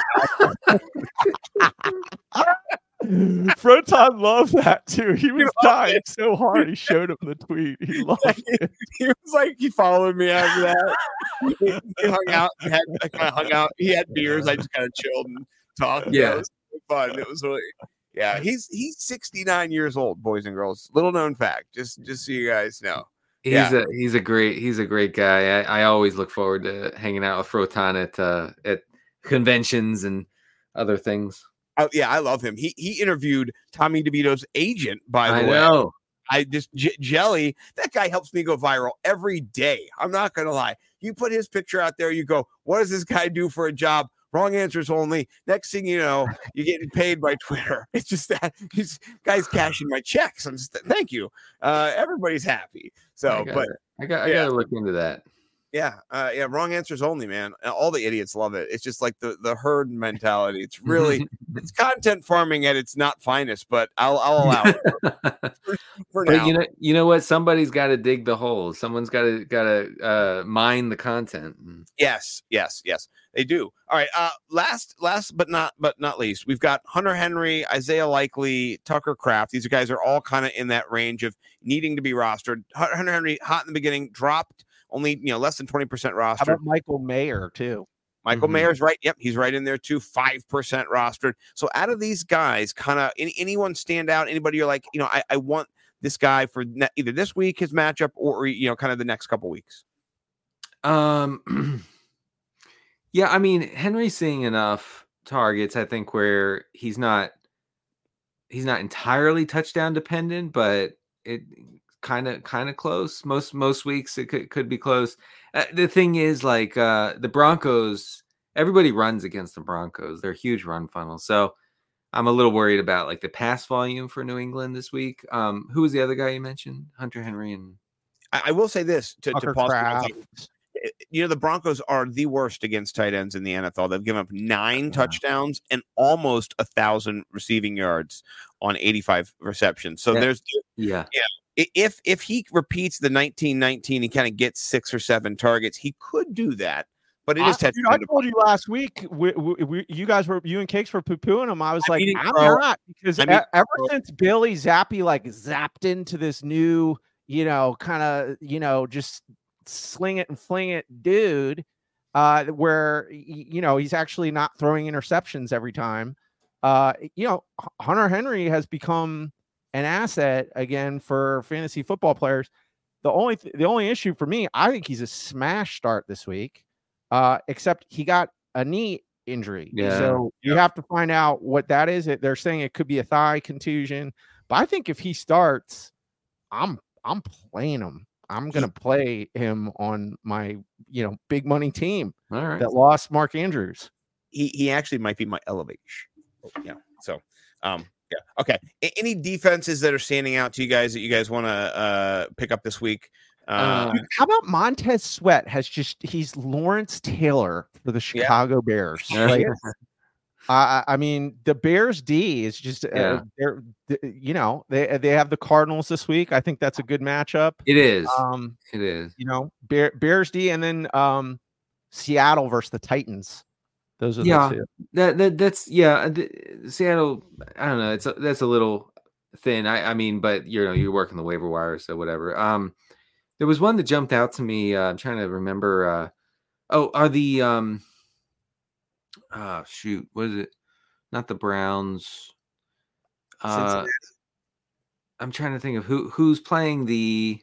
Speaker 6: [LAUGHS] [LAUGHS]
Speaker 4: Froton loved that too. He was dying so hard. He showed him the tweet. [LAUGHS] He loved it.
Speaker 6: he was like he followed me after that. [LAUGHS] he, he hung out. He had I kind of hung out. He had beers. I just kind of chilled and talked.
Speaker 5: Yeah.
Speaker 6: it was fun. It was really. Yeah, he's he's 69 years old, boys and girls. Little known fact, just just so you guys know.
Speaker 5: he's
Speaker 6: Yeah.
Speaker 5: a he's a great he's a great guy I, I always look forward to hanging out with froton at uh at conventions and other things
Speaker 6: Oh, yeah, I love him. He he interviewed Tommy DeVito's agent, by the
Speaker 5: i
Speaker 6: way.
Speaker 5: know
Speaker 6: I just J- Jelly, that guy helps me go viral every day. I'm not gonna lie. You put his picture out there, you go, what does this guy do for a job? Wrong answers only. Next thing you know, you're getting paid by Twitter. [LAUGHS] It's just that these guys cashing my checks. I'm just thank you. Uh, everybody's happy.
Speaker 5: I
Speaker 6: So,
Speaker 5: gotta,
Speaker 6: but
Speaker 5: i got i
Speaker 6: yeah.
Speaker 5: gotta look into that
Speaker 6: Yeah, uh, yeah. Wrong answers only, man. All the idiots love it. It's just like the the herd mentality. It's really it's [LAUGHS] content farming at its not finest, but I'll I'll allow it for, [LAUGHS] for
Speaker 5: But
Speaker 6: now.
Speaker 5: you know, you know what? Somebody's got to dig the hole. Someone's got to got to uh, mine the content.
Speaker 6: Yes, yes, yes, they do. All right. Uh, last, last but not but not least, we've got Hunter Henry, Isaiah Likely, Tucker Kraft. These guys are all kind of in that range of needing to be rostered. Hunter Henry, hot in the beginning, dropped only you know less than twenty percent
Speaker 4: How about Michael Mayer too?
Speaker 6: Michael
Speaker 5: Mhm.
Speaker 6: Mayer's right. Yep, he's right in there too. Five percent rostered. So out of these guys, kind of any, anyone stand out? Anybody you're like, you know, I, I want this guy for ne- either this week his matchup or you know, kind of the next couple weeks.
Speaker 5: Um, [CLEARS THROAT] yeah, I mean, Henry's seeing enough targets. I think where he's not, he's not entirely touchdown dependent, but it kind of kind of close. Most most weeks it could could be close. Uh, the thing is, like uh, the Broncos, everybody runs against the Broncos. They're a huge run funnel, so. I'm a little worried about like the pass volume for New England this week. Um, who was the other guy you mentioned? Hunter Henry and
Speaker 6: I, I will say this to, to
Speaker 4: Tucker
Speaker 6: pause. for one
Speaker 4: Kraft.
Speaker 6: second. Eh, you know the Broncos are the worst against tight ends in the NFL. They've given up nine
Speaker 5: Yeah.
Speaker 6: touchdowns and almost a thousand receiving yards on 85 receptions. So
Speaker 5: Yeah.
Speaker 6: there's
Speaker 5: yeah,
Speaker 6: i- if if he repeats the 1919, he kind of gets six or seven targets. He could do that, but it
Speaker 4: I,
Speaker 6: is
Speaker 4: dude, I told you last week. We, we, we, you guys were you and Cakes were poo pooing him. I was
Speaker 6: I'm
Speaker 4: like, I'm
Speaker 6: crow.
Speaker 4: not because
Speaker 6: I'm
Speaker 4: ever
Speaker 6: crow.
Speaker 4: since Bailey Zappe like zapped into this new, you know, kind of you know just sling it and fling it, dude. Uh, where you know he's actually not throwing interceptions every time. Uh, you know, Hunter Henry has become an asset again for fantasy football players. The only th- the only issue for me, I think he's a smash start this week. Uh, except he got a knee injury.
Speaker 5: Yeah.
Speaker 4: So you have to find out what that is. They're saying it could be a thigh contusion, but I think if he starts, I'm I'm playing him. I'm gonna play him on my you know big money team
Speaker 5: all right.
Speaker 4: that lost Mark Andrews.
Speaker 6: he he actually might be my elevation. Yeah. So, um, yeah. Okay. A- any defenses that are standing out to you guys that you guys want to uh pick up this week? Uh,
Speaker 5: Uh,
Speaker 4: How about Montez Sweat has just he's Lawrence Taylor for the
Speaker 6: Yeah.
Speaker 4: Chicago Bears. [LAUGHS] Like, I, I I mean, the Bears D is just uh,
Speaker 5: Yeah.
Speaker 4: they're th- you know they they have the Cardinals this week. I think that's a good matchup.
Speaker 5: It is.
Speaker 4: Um,
Speaker 5: it is.
Speaker 4: you know, Bear, Bears D, and then um, Seattle versus the Titans. Those are
Speaker 5: Yeah.
Speaker 4: the two.
Speaker 5: That that that's yeah. The, Seattle. I don't know. It's a, that's a little thin. I I mean, but you know, you're working the waiver wire, so whatever. Um, there was one that jumped out to me. Uh, I'm trying to remember. Uh, oh, are the um, oh shoot, what is it? Not the Browns. Uh, I'm trying to think of who who's playing the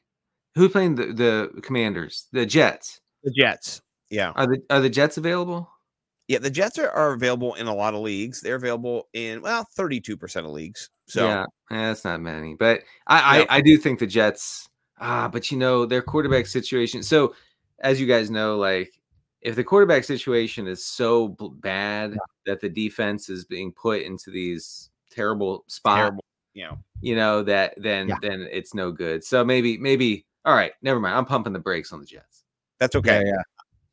Speaker 5: who's playing the the Commanders, the Jets.
Speaker 6: the Jets. Yeah.
Speaker 5: Are the are the Jets available?
Speaker 6: Yeah. The Jets are, are available in a lot of leagues. They're available in well, 32% of leagues. So
Speaker 5: yeah, eh, that's not many, but I,
Speaker 6: Yeah.
Speaker 5: I I do think the Jets. Ah, but you know their quarterback situation. So, as you guys know, like if the quarterback situation is so b- bad that the defense is being put into these terrible spots,
Speaker 6: terrible. You know.
Speaker 5: you know that then
Speaker 4: Yeah.
Speaker 5: then it's no good. So maybe maybe all right, never mind. I'm pumping the brakes on the Jets.
Speaker 6: That's okay.
Speaker 4: Yeah, yeah.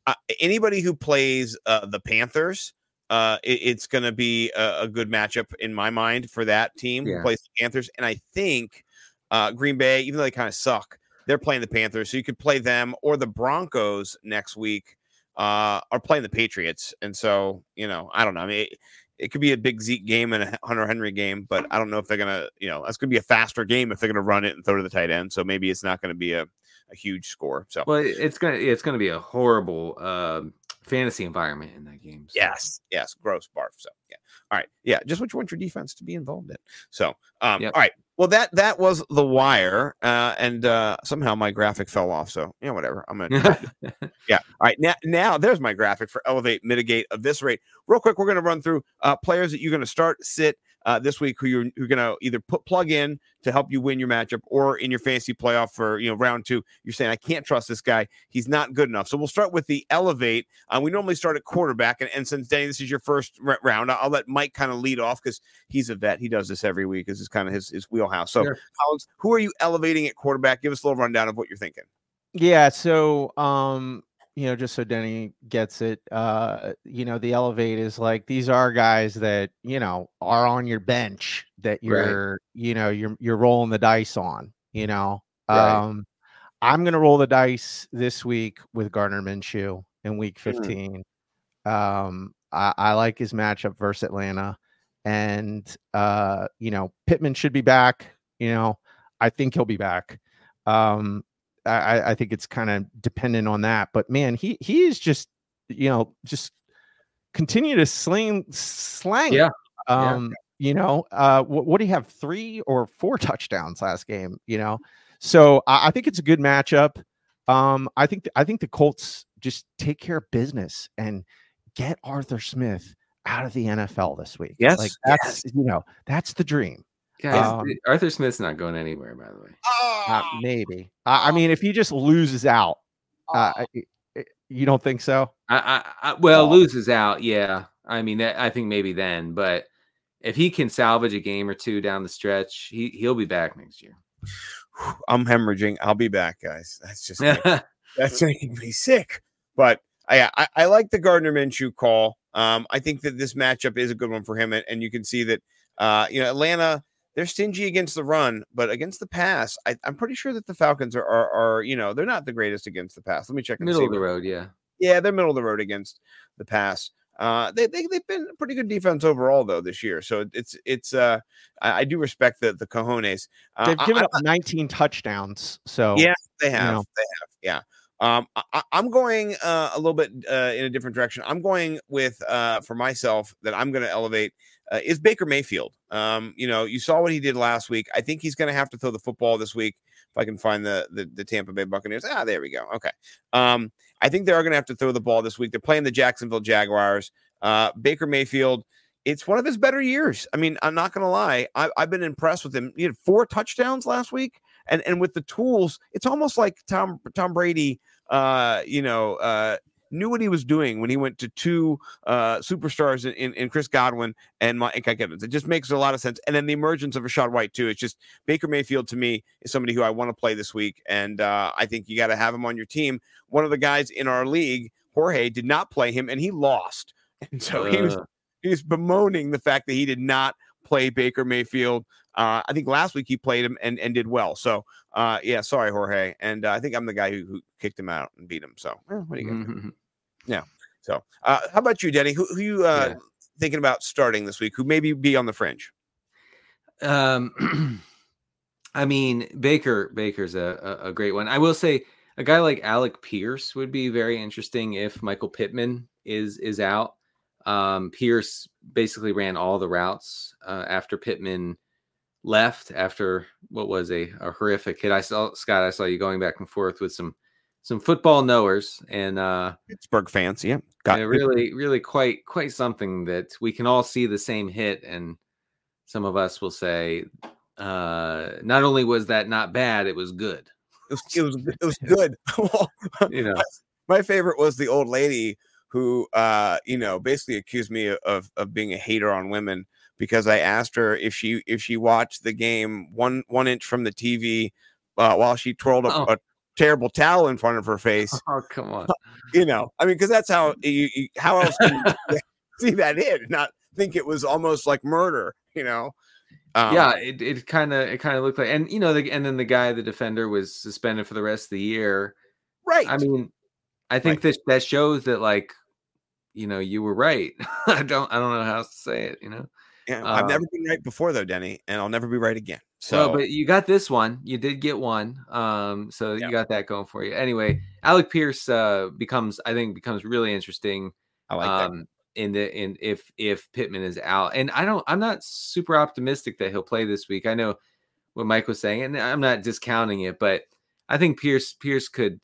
Speaker 6: Uh, anybody who plays uh, the Panthers, uh, it- it's going to be a, a good matchup in my mind for that team who
Speaker 5: Yeah.
Speaker 6: plays the Panthers. And I think uh, Green Bay, even though they kind of suck, they're playing the Panthers, so you could play them or the Broncos next week uh, are playing the Patriots. And so, you know, I don't know. I mean, it, it could be a big Zeke game and a Hunter Henry game, but I don't know if they're gonna, you know, that's gonna be a faster game if they're gonna run it and throw to the tight end. So maybe it's not gonna be a, a huge score. So
Speaker 5: Well, it's gonna it's gonna be a horrible um, fantasy environment in that game. so.
Speaker 6: Yes, yes, gross barf. So yeah. All right. Yeah, just what you want your defense to be involved in. So um
Speaker 5: Yep.
Speaker 6: all right. Well that that was the wire. Uh and uh somehow my graphic fell off. So yeah, whatever. I'm gonna [LAUGHS] yeah. All right. Now now there's my graphic for elevate, mitigate eviscerate. Real quick, we're gonna run through uh players that you're gonna start, sit uh, this week who you're, you're going to either put plug in to help you win your matchup or in your fantasy playoff for you know round two you're saying i can't trust this guy. He's not good enough. So we'll start with the elevate. Uh, we normally start at quarterback and, and since danny this is your first round i'll let mike kind of lead off because he's a vet. He does this every week this is kind of his, his wheelhouse. So
Speaker 5: Sure.
Speaker 6: Collins, who are you elevating at quarterback? Give us a little rundown of what you're thinking.
Speaker 4: Yeah, so um you know, just so Denny gets it, uh, you know, the elevate is like these are guys that you know are on your bench that you're, you know, you're you're rolling the dice on. You know,
Speaker 5: Right.
Speaker 4: um, I'm gonna roll the dice this week with Gardner Minshew in Week
Speaker 6: Hmm.
Speaker 4: 15. Um, I, I like his matchup versus Atlanta, and uh, you know, Pittman should be back. You know, I think he'll be back. Um, I, I- think it's kind of dependent on that. But man, he he is just you know just continue to sling slang.
Speaker 5: Yeah, yeah.
Speaker 4: Um, you know, uh, what, what do you have? Three or four touchdowns last game. You know, so I, I think it's a good matchup. Um, I think I think the Colts just take care of business and get Arthur Smith out of the NFL this week.
Speaker 6: Yes,
Speaker 4: like that's you know that's the dream.
Speaker 5: Guys,
Speaker 4: Um,
Speaker 5: Arthur Smith's not going anywhere, by the way.
Speaker 4: Uh, maybe. I, I mean, if he just loses out, uh, I- I- you don't think so?
Speaker 5: I, I, I well,
Speaker 4: Oh.
Speaker 5: loses out. Yeah, I mean, that, I think maybe then, but if he can salvage a game or two down the stretch, he he'll be back next year.
Speaker 6: I'm hemorrhaging. I'll be back, guys. That's just [LAUGHS] that's making me sick. But I, I I like the Gardner Minshew call. Um, I think that this matchup is a good one for him, and, and you can see that uh, you know Atlanta they're stingy against the run, but against the pass, I, I'm pretty sure that the Falcons are, are are you know they're not the greatest against the pass. Let me check and
Speaker 5: Middle
Speaker 6: see
Speaker 5: of the road, yeah.
Speaker 6: Yeah, they're middle of the road against the pass. Uh, they, they they've been a pretty good defense overall though this year. So it's it's uh I, I do respect the the cojones. Uh,
Speaker 4: They've given
Speaker 6: I-
Speaker 4: up 19 touchdowns. So
Speaker 6: Yeah, they have.
Speaker 4: know.
Speaker 6: They have. Yeah. Um, I- I, I'm going uh, a little bit uh, in a different direction. I'm going with uh, for myself that I'm going to elevate uh, is Baker Mayfield. Um, you know, you saw what he did last week. I think he's going to have to throw the football this week. If I can find the the, the Tampa Bay Buccaneers, ah, there we go. Okay. Um, I think they are going to have to throw the ball this week. They're playing the Jacksonville Jaguars. Uh, Baker Mayfield. It's one of his better years. I mean, I'm not going to lie. I, I've been impressed with him. He had four touchdowns last week and and with the tools, it's almost like Tom Tom Brady, uh, you know, uh, knew what he was doing when he went to two uh superstars in, in, in Chris Godwin and Mike Evans. It just makes a lot of sense. And then the emergence of Rachaad White too. It's just Baker Mayfield to me is somebody who I want to play this week, and uh, I think you got to have him on your team. One of the guys in our league, Jorge, did not play him, and he lost, [LAUGHS] and so he was he was bemoaning the fact that he did not play Baker Mayfield. Uh, I think last week he played him and, and did well. So, uh, yeah, sorry, Jorge. And uh, I think I'm the guy who, who kicked him out and beat him. So, eh, what are you gonna do?
Speaker 5: Mhm.
Speaker 6: So, uh, how about you, Denny? Who, who you uh,
Speaker 5: Yeah.
Speaker 6: thinking about starting this week? Who maybe be on the fringe?
Speaker 5: Um, [CLEARS THROAT] I mean, Baker Baker's a, a a great one. I will say a guy like Alec Pierce would be very interesting if Michael Pittman is is out. Um, Pierce basically ran all the routes uh, after Pittman left after what was a, a horrific hit. I saw Scott. I saw you going back and forth with some some football knowers, and uh,
Speaker 6: Pittsburgh fans. Yeah, got
Speaker 5: yeah, really, really quite quite something that we can all see the same hit, and some of us will say, uh, not only was that not bad, it was good.
Speaker 6: It was, it was it was [LAUGHS] good. [LAUGHS]
Speaker 5: You know,
Speaker 6: my favorite was the old lady who uh you know basically accused me of of being a hater on women because I asked her if she if she watched the game one one inch from the TV uh, while she twirled a,
Speaker 5: Oh.
Speaker 6: a terrible towel in front of her [LAUGHS] face.
Speaker 5: oh come on, [LAUGHS]
Speaker 6: You know, I mean, because that's how you, you how else can you [LAUGHS] see that hit and not think it was almost like murder. You know. Um,
Speaker 5: yeah, it it kind of it kind of looked like, and you know, the, and then the guy, the defender, was suspended for the rest of the year.
Speaker 6: Right.
Speaker 5: I mean, I think that that shows that like, you know, you were right. I don't I don't know how else to say it. You know.
Speaker 6: Yeah, I've never
Speaker 5: um,
Speaker 6: been right before though, Denny, and I'll never be right again. So,
Speaker 5: but you got this one. You did get one. Um, so
Speaker 6: Yeah.
Speaker 5: you got that going for you. Anyway, Alec Pierce uh becomes, I think, becomes really interesting.
Speaker 6: I like that.
Speaker 5: um, in the in if if Pittman is out, and I don't, I'm not super optimistic that he'll play this week. I know what Mike was saying, and I'm not discounting it, but I think Pierce Pierce could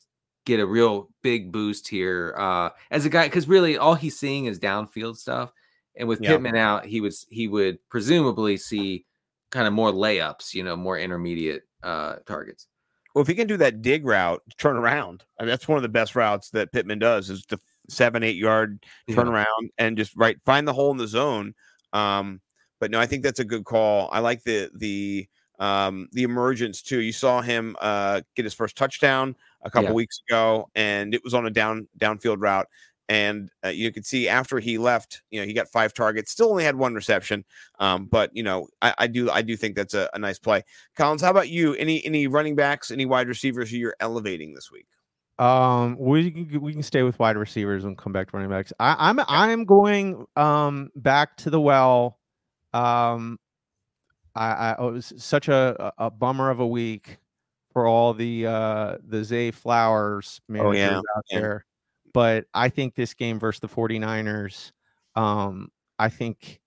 Speaker 5: get a real big boost here uh as a guy because really all he's seeing is downfield stuff, and with
Speaker 6: Yeah.
Speaker 5: Pittman out, he would he would presumably see kind of more layups, you know, more intermediate uh targets.
Speaker 6: Well, if he can do that dig route, turn around, and that's one of the best routes that Pittman does is the seven, eight yard turn
Speaker 5: Yeah.
Speaker 6: around and just right find the hole in the zone. Um, but no, I think that's a good call. I like the the um, the emergence too. You saw him uh, get his first touchdown a couple
Speaker 5: Yeah.
Speaker 6: weeks ago, and it was on a down downfield route. And uh, you could see after he left, you know, he got five targets. Still only had one reception, um, but you know, I, I do I do think that's a, a nice play. Collins, how about you? Any any running backs, any wide receivers who you're elevating this week?
Speaker 4: Um, we can we can stay with wide receivers and come back to running backs. I, I'm I'm going um back to the well. Um, I, I it was such a a a bummer of a week for all the uh the Zay Flowers managers
Speaker 6: Oh, yeah,
Speaker 4: out
Speaker 6: yeah.
Speaker 4: there, but I think this game versus the 49ers, um, I think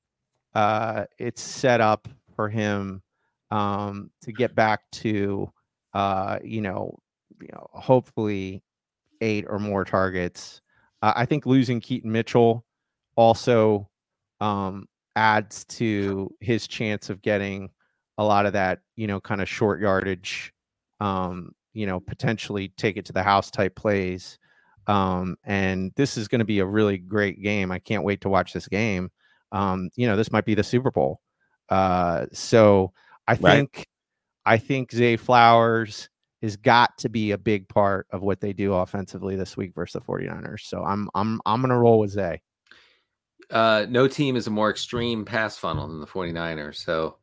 Speaker 4: uh it's set up for him um to get back to uh you know you know, hopefully eight or more targets. Uh, I think losing Keaton Mitchell also um, adds to his chance of getting a lot of that, you know, kind of short yardage, um, you know, potentially take it to the house type plays. Um, and this is going to be a really great game. I can't wait to watch this game. Um, you know, this might be the Super Bowl. Uh, so I
Speaker 6: Right.
Speaker 4: think, I think Zay Flowers has got to be a big part of what they do offensively this week versus the 49ers. So I'm I'm I'm gonna roll with Zay.
Speaker 5: uh, no team is a more extreme pass funnel than the 49ers. So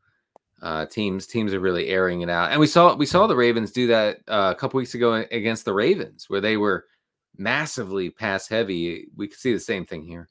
Speaker 5: uh, teams teams are really airing it out. And we saw we saw the Ravens do that uh, a couple weeks ago against the Ravens, where they were massively pass heavy. We could see the same thing here.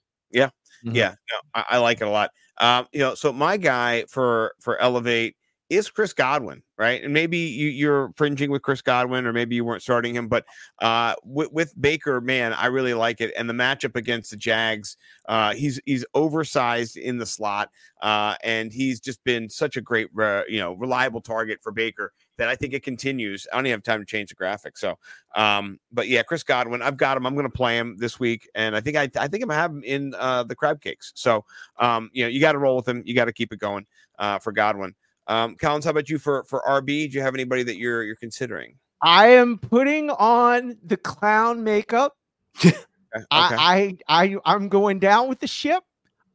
Speaker 4: Mhm.
Speaker 6: Yeah, no, I, I like it a lot. Um, you know, so my guy for for elevate is Chris Godwin, right? And maybe you, you're fringing with Chris Godwin, or maybe you weren't starting him, but uh, with, with Baker, man, I really like it. And the matchup against the Jags, uh, he's he's oversized in the slot, uh, and he's just been such a great, uh, you know, reliable target for Baker that I think it continues. I don't even have time to change the graphic, so um, but yeah, Chris Godwin, I've got him. I'm going to play him this week, and I think I, I think I'm gonna have him in uh, the crab cakes. So, um, you know, you got to roll with him. You got to keep it going uh, for Godwin. Um, Collins, how about you for for RB? Do you have anybody that you're you're considering?
Speaker 4: I am putting on the clown makeup. [LAUGHS]
Speaker 6: Okay.
Speaker 4: I, I I I'm going down with the ship.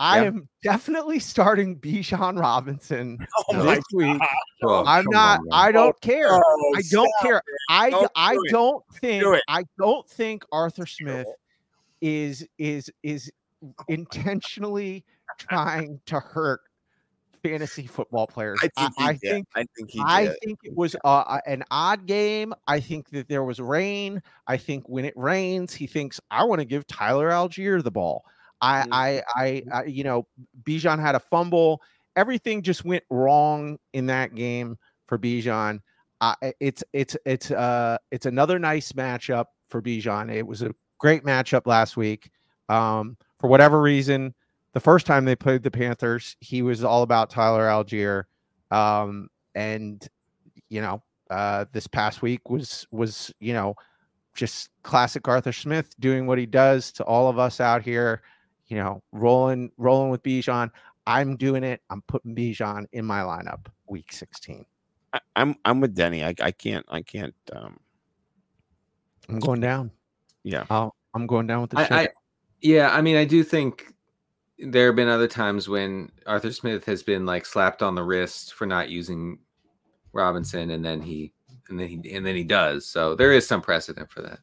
Speaker 4: I
Speaker 6: Yeah.
Speaker 4: am definitely starting Bijan Robinson [LAUGHS]
Speaker 6: Oh my
Speaker 4: this week.
Speaker 5: Oh,
Speaker 4: I'm not.
Speaker 5: on.
Speaker 4: I don't care.
Speaker 6: Oh,
Speaker 4: I don't
Speaker 6: stop.
Speaker 4: care. I
Speaker 6: Don't
Speaker 4: I
Speaker 6: do it.
Speaker 4: don't think
Speaker 6: Do.
Speaker 4: I don't think Arthur Smith is is is intentionally trying to hurt fantasy football players.
Speaker 6: I think he
Speaker 4: I think
Speaker 6: I think he
Speaker 4: I think it was uh, an odd game. I think that there was rain. I think when it rains, he thinks I want to give Tyler Allgeier the ball. I,
Speaker 6: Mhm.
Speaker 4: I, I, I, you know, Bijan had a fumble. Everything just went wrong in that game for Bijan. Uh, it's, it's, it's, uh, it's another nice matchup for Bijan. It was a great matchup last week. Um, for whatever reason, the first time they played the Panthers, he was all about Tyler Allgeier. Um, and you know, uh, this past week was was you know just classic Arthur Smith doing what he does to all of us out here. You know, rolling rolling with Bijan. I'm doing it. I'm putting Bijan in my lineup week 16.
Speaker 6: I, I'm I'm with Denny. I, I can't I can't. Um,
Speaker 4: I'm going down.
Speaker 6: yeah.
Speaker 4: I'll, I'm going down with the
Speaker 5: I,
Speaker 4: ship.
Speaker 5: I, yeah, I mean, I do think there have been other times when Arthur Smith has been like slapped on the wrist for not using Robinson, and then he and then he and then he does. So there is some precedent for that.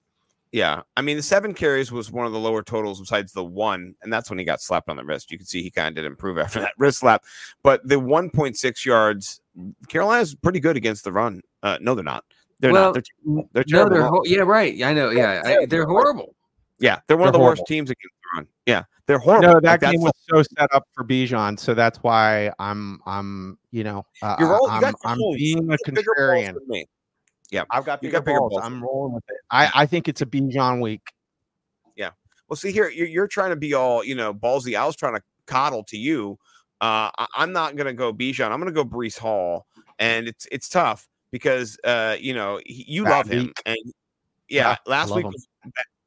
Speaker 6: Yeah, I mean the seven carries was one of the lower totals besides the one, and that's when he got slapped on the wrist. You can see he kind of did improve [LAUGHS] after that wrist slap, but the 1.6 yards, Carolina's pretty good against the run. Uh, no, they're not. They're
Speaker 5: Well,
Speaker 6: not. They're, they're
Speaker 5: No,
Speaker 6: terrible.
Speaker 5: they're ho- yeah, right. I know. Yeah, I, they're horrible.
Speaker 6: yeah, they're one of
Speaker 4: They're
Speaker 6: the worst teams against the run. Yeah, they're horrible.
Speaker 4: no, that
Speaker 6: that's
Speaker 4: game was so set up for Bijan, so that's why I'm I'm you know uh,
Speaker 6: You're rolling- you
Speaker 4: I'm,
Speaker 6: got
Speaker 4: I'm being a
Speaker 6: you got bigger balls
Speaker 4: contrarian.
Speaker 6: Me.
Speaker 4: I've got bigger,
Speaker 6: got bigger
Speaker 4: balls.
Speaker 6: balls
Speaker 4: I'm rolling with it. I, I think it's a Bijan week. Yeah.
Speaker 6: Well, see here, you're, you're trying to be all you know ballsy. I was trying to coddle to you. Uh, I, I'm not gonna go Bijan. I'm gonna go Breece Hall, and it's it's tough because uh, you know he, you
Speaker 4: Bad
Speaker 6: love him, and yeah,
Speaker 4: I
Speaker 6: last week was,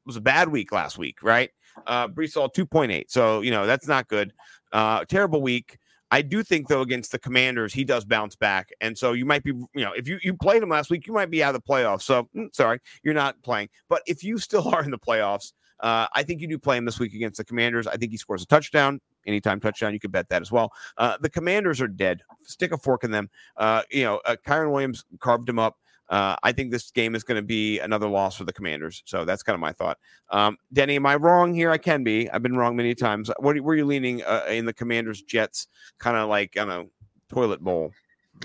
Speaker 6: was a bad week. Last week, right? Uh, Breece Hall 2.8, so you know that's not good. Uh, terrible week. I do think though against the Commanders he does bounce back, and so you might be you know if you you played him last week you might be out of the playoffs. So mm, sorry you're not playing, but if you still [LAUGHS] are in the playoffs. Uh, I think you do play him this week against the Commanders. I think he scores a touchdown. anytime touchdown. You could bet that as well. Uh, the Commanders are dead. Stick a fork in them. Uh, you know, uh, Kyren Williams carved him up. Uh, I think this game is going to be another loss for the Commanders. So that's kind of my thought. Um, Denny, am I wrong here? I can be. I've been wrong many times. What were you leaning uh, in the Commanders Jets? Kind of like don't know, toilet bowl.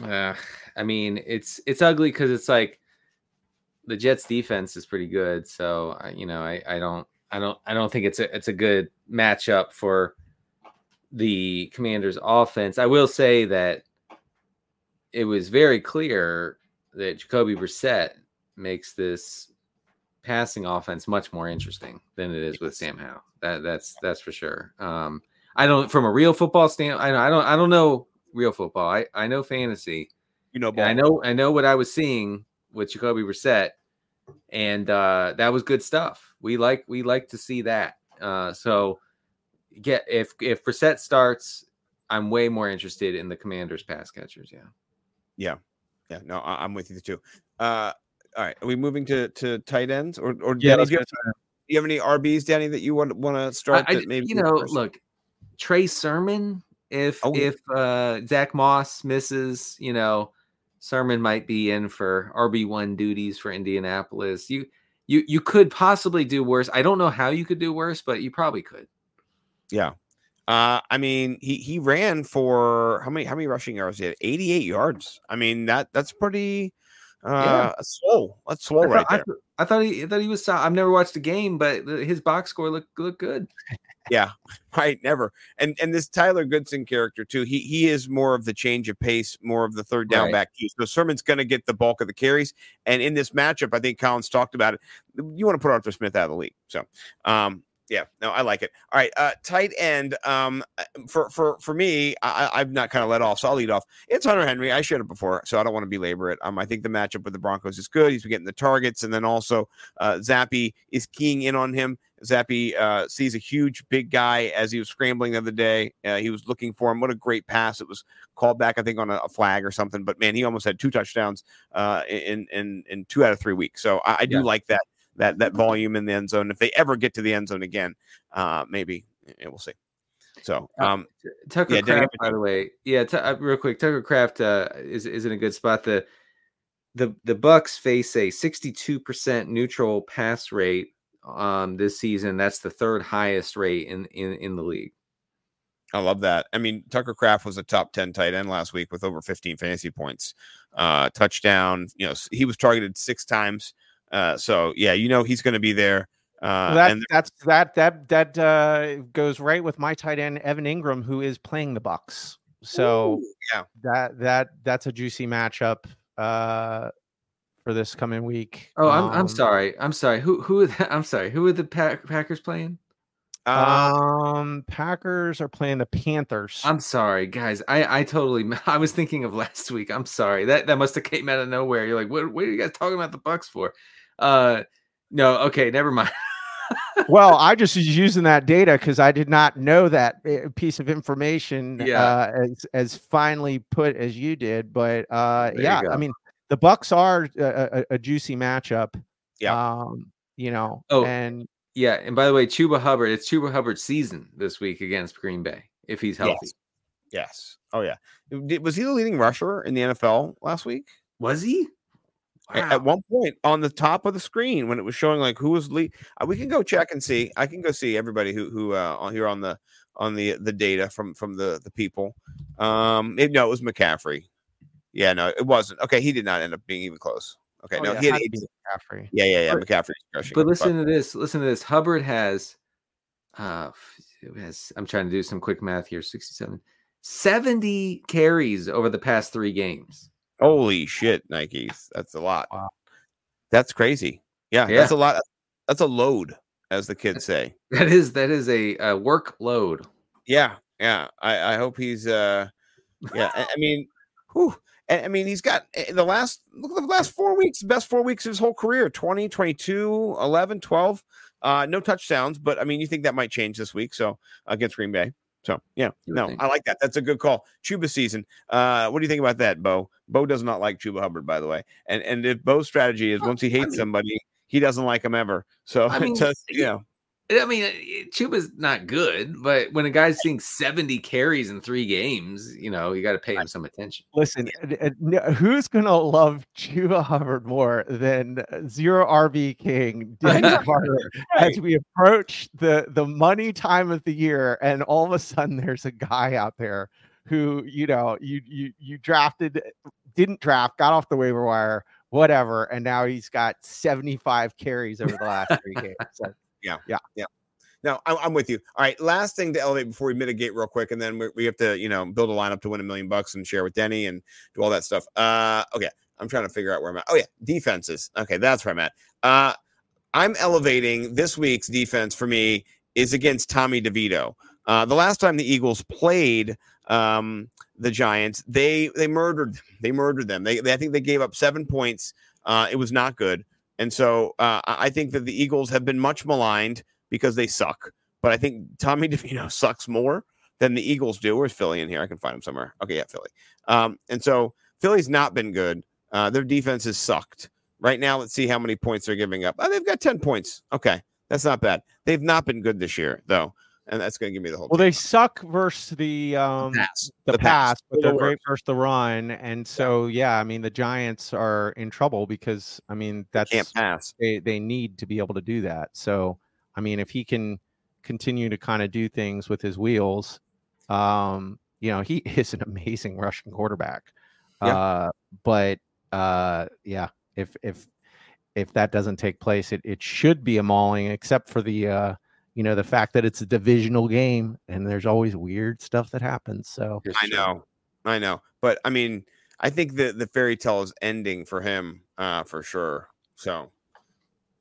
Speaker 5: Uh, I mean, it's it's ugly because it's like the Jets defense is pretty good. So I, you know, I, I don't I don't I don't think it's a it's a good matchup for the Commanders offense. I will say that it was very clear that Jacoby Brissett makes this passing offense much more interesting than it is with Sam Howell. That that's that's for sure. Um, I don't from a real football stand. I, I don't I don't know real football. I I know fantasy.
Speaker 6: You know,
Speaker 5: I know I know what I was seeing with Jacoby Brissett, and uh, that was good stuff. We like we like to see that. Uh, so get if if Brissett starts, I'm way more interested in the Commanders pass catchers. Yeah.
Speaker 6: Yeah, no, I, I'm with you too. Uh, all right, are we moving to to tight ends or or
Speaker 4: Yeah,
Speaker 6: Danny, do, you have, do you have any RBs, Danny, that you want want to start?
Speaker 5: I-
Speaker 6: that maybe
Speaker 5: you know, look, Trey Sermon. If
Speaker 6: Oh,
Speaker 5: if uh, Zach Moss misses, you know, Sermon might be in for RB one duties for Indianapolis. You you you could possibly do worse. I don't know how you could do worse, but you probably could.
Speaker 6: Yeah. Uh, I mean, he he ran for how many how many rushing yards? He had 88 yards. I mean, that that's pretty uh swole. That's swole
Speaker 5: I
Speaker 6: right
Speaker 5: thought, I
Speaker 6: there.
Speaker 5: thought- I thought he I thought he was. I've never watched a game, but his box score looked looked good.
Speaker 6: Yeah, [LAUGHS] right. Never. And and this Tyler Goodson character too. He he is more of the change of pace, more of the third down
Speaker 5: Right.
Speaker 6: back too. So Sermon's going to get the bulk of the carries. And in this matchup, I think Collins talked about it. You want to put Arthur Smith out of the league. So, um, yeah, no, I like it. All right, uh, tight end. Um, uh, for for for me, I, I- I've not kind of let off, so I'll lead off. It's Hunter Henry. I shared it before, so I don't want to belabor it. Um, I think the matchup with the Broncos is good. He's been getting the targets, and then also uh, Zappe is keying in on him. Zappe uh, sees a huge, big guy as he was scrambling the other day. Uh, he was looking for him. What a great pass! It was called back, I think, on a, a flag or something. But man, he almost had two touchdowns uh, in in in two out of three weeks. So I, I do
Speaker 5: Yeah.
Speaker 6: like that that that volume in the end zone. If they ever get to the end zone again, uh, maybe eh, we'll see. So
Speaker 5: Uh,
Speaker 6: um,
Speaker 5: Tucker
Speaker 6: Yeah,
Speaker 5: Craft, by the way, yeah, t- uh, real quick, Tucker Kraft uh, is is in a good spot. The the the Bucs face a sixty two percent neutral pass rate um this season. That's the third highest rate in in in the league.
Speaker 6: I love that. I mean, Tucker Kraft was a top 10 tight end last week with over 15 fantasy points. Uh touchdown, you know, he was targeted 6 times. Uh so yeah, you know he's going to be there. Uh
Speaker 4: Well, that,
Speaker 6: and
Speaker 4: that's that that that uh, goes right with my tight end Evan Engram, who is playing the Bucs. So
Speaker 6: Ooh, yeah.
Speaker 4: that that that's a juicy matchup uh, for this coming week.
Speaker 5: Oh, I'm I'm
Speaker 4: Um,
Speaker 5: sorry. I'm sorry. Who who are [LAUGHS] the, I'm sorry. Who are the Pack, Packers playing?
Speaker 6: Uh,
Speaker 4: Um, Packers are playing the Panthers.
Speaker 5: I'm sorry, guys. I I totally [LAUGHS] I was thinking of last week. I'm sorry. That that must have came out of nowhere. You're like, what what are you guys talking about the Bucs for? Uh no, okay, never mind. [LAUGHS]
Speaker 4: well, I just was using that data because I did not know that uh, piece of information
Speaker 5: Yeah.
Speaker 4: uh, as as finely put as you did. But uh, yeah. I mean, the Bucs are a, a, a juicy matchup.
Speaker 6: Yeah.
Speaker 4: Um, you know.
Speaker 5: Oh,
Speaker 4: and
Speaker 5: Yeah, and by the way, Chuba Hubbard, it's Chuba Hubbard's season this week against Green Bay if he's healthy.
Speaker 6: yes. Yes. Oh yeah. Was he the leading rusher in the NFL last week?
Speaker 5: Was he?
Speaker 6: A- At one point on the top of the screen when it was showing like who was lead, uh, we can go check and see. I can go see everybody who who uh, here on the on the the data from from the the people. Um, it, no, it was McCaffrey. Yeah, no, it wasn't. Okay, he did not end up being even close. Okay,
Speaker 4: oh,
Speaker 6: no,
Speaker 4: yeah,
Speaker 6: he had.
Speaker 4: McCaffrey.
Speaker 6: Yeah, yeah, yeah.
Speaker 5: But-
Speaker 6: McCaffrey's crushing.
Speaker 5: But listen to this. Listen to this. Hubbard has uh has I'm trying to do some quick math here. 67. 70 carries over the past 3 games.
Speaker 6: Holy shit, Nikes. That's a lot.
Speaker 4: Wow.
Speaker 6: That's crazy. Yeah,
Speaker 5: Yeah.
Speaker 6: that's a lot. That's a load, as the kids say. [LAUGHS]
Speaker 5: That is that is a, a workload.
Speaker 6: Yeah, yeah. I, I hope he's uh yeah. I, I mean, whew. And I mean, he's got eh, the last look at the last four weeks, best four weeks of his whole career 20, 22, 11, 12. Uh, no touchdowns, but I mean, you think that might change this week. So against Green Bay. So yeah, no,
Speaker 5: think.
Speaker 6: I like that. That's a good call. Chuba season. Uh, what do you think about that, Bo? Bo does not like Chuba Hubbard, by the way. And and if Bo's strategy is once he
Speaker 5: I
Speaker 6: hates
Speaker 5: mean-
Speaker 6: somebody, he doesn't like him ever. So
Speaker 5: I [LAUGHS] mean,
Speaker 6: you know,
Speaker 5: I mean, uh, Chuba's not good, but when a guy's seeing 70 carries in three games, you know, you got to pay him some attention.
Speaker 4: Listen, uh, n- who's gonna love Chuba Hubbard more than zero RB King [LAUGHS] Carter as we approach the the money time of the year, and all of a sudden there's a guy out there who you know you you you drafted, didn't draft, got off the waiver wire, whatever, and now he's got 75 carries over the last three games. [LAUGHS] So,
Speaker 6: Yeah.
Speaker 4: Yeah.
Speaker 6: Yeah. No, I'm, with you. All right. Last thing to elevate before we mitigate real quick, and then we, we have to, you know, build a lineup to win a million bucks and share with Denny and do all that stuff. Uh, okay. I'm trying to figure out where I'm at. Oh yeah, defenses. Okay, that's where I'm at. Uh, I'm elevating this week's defense for me is against Tommy DeVito. Uh, the last time the Eagles played um, the Giants, they they murdered they murdered them. They, they I think they gave up seven points. Uh, it was not good. And so uh, I think that the Eagles have been much maligned because they suck. But I think Tommy [LAUGHS] DeVito sucks more than the Eagles do. Where's Philly in here? I can find him somewhere. Okay, yeah, Philly. Um, and so Philly's not been good. Uh, their defense has sucked. Right now, let's see how many points they're giving up. Oh, they've got 10 points. Okay, that's not bad. They've not been good this year, though. And that's going to give me the whole
Speaker 4: well,
Speaker 6: team.
Speaker 4: they suck versus the um
Speaker 6: pass.
Speaker 4: the, pass, but
Speaker 6: They're
Speaker 4: they're great
Speaker 6: worst.
Speaker 4: versus the run, and so yeah, I mean the Giants are in trouble because I mean that's
Speaker 6: Can't pass.
Speaker 4: they they need to be able to do that. So I mean, if he can continue to kind of do things with his wheels, um, you know, he [LAUGHS] is an amazing rushing quarterback.
Speaker 6: Yeah.
Speaker 4: Uh, but uh, yeah, if if if that doesn't take place, it it should be a mauling, except for the uh, you know, the fact that it's a divisional game and there's always weird stuff that happens. So
Speaker 6: I know, I know, but I mean, I think the the fairy tale is ending for him, uh, for sure. So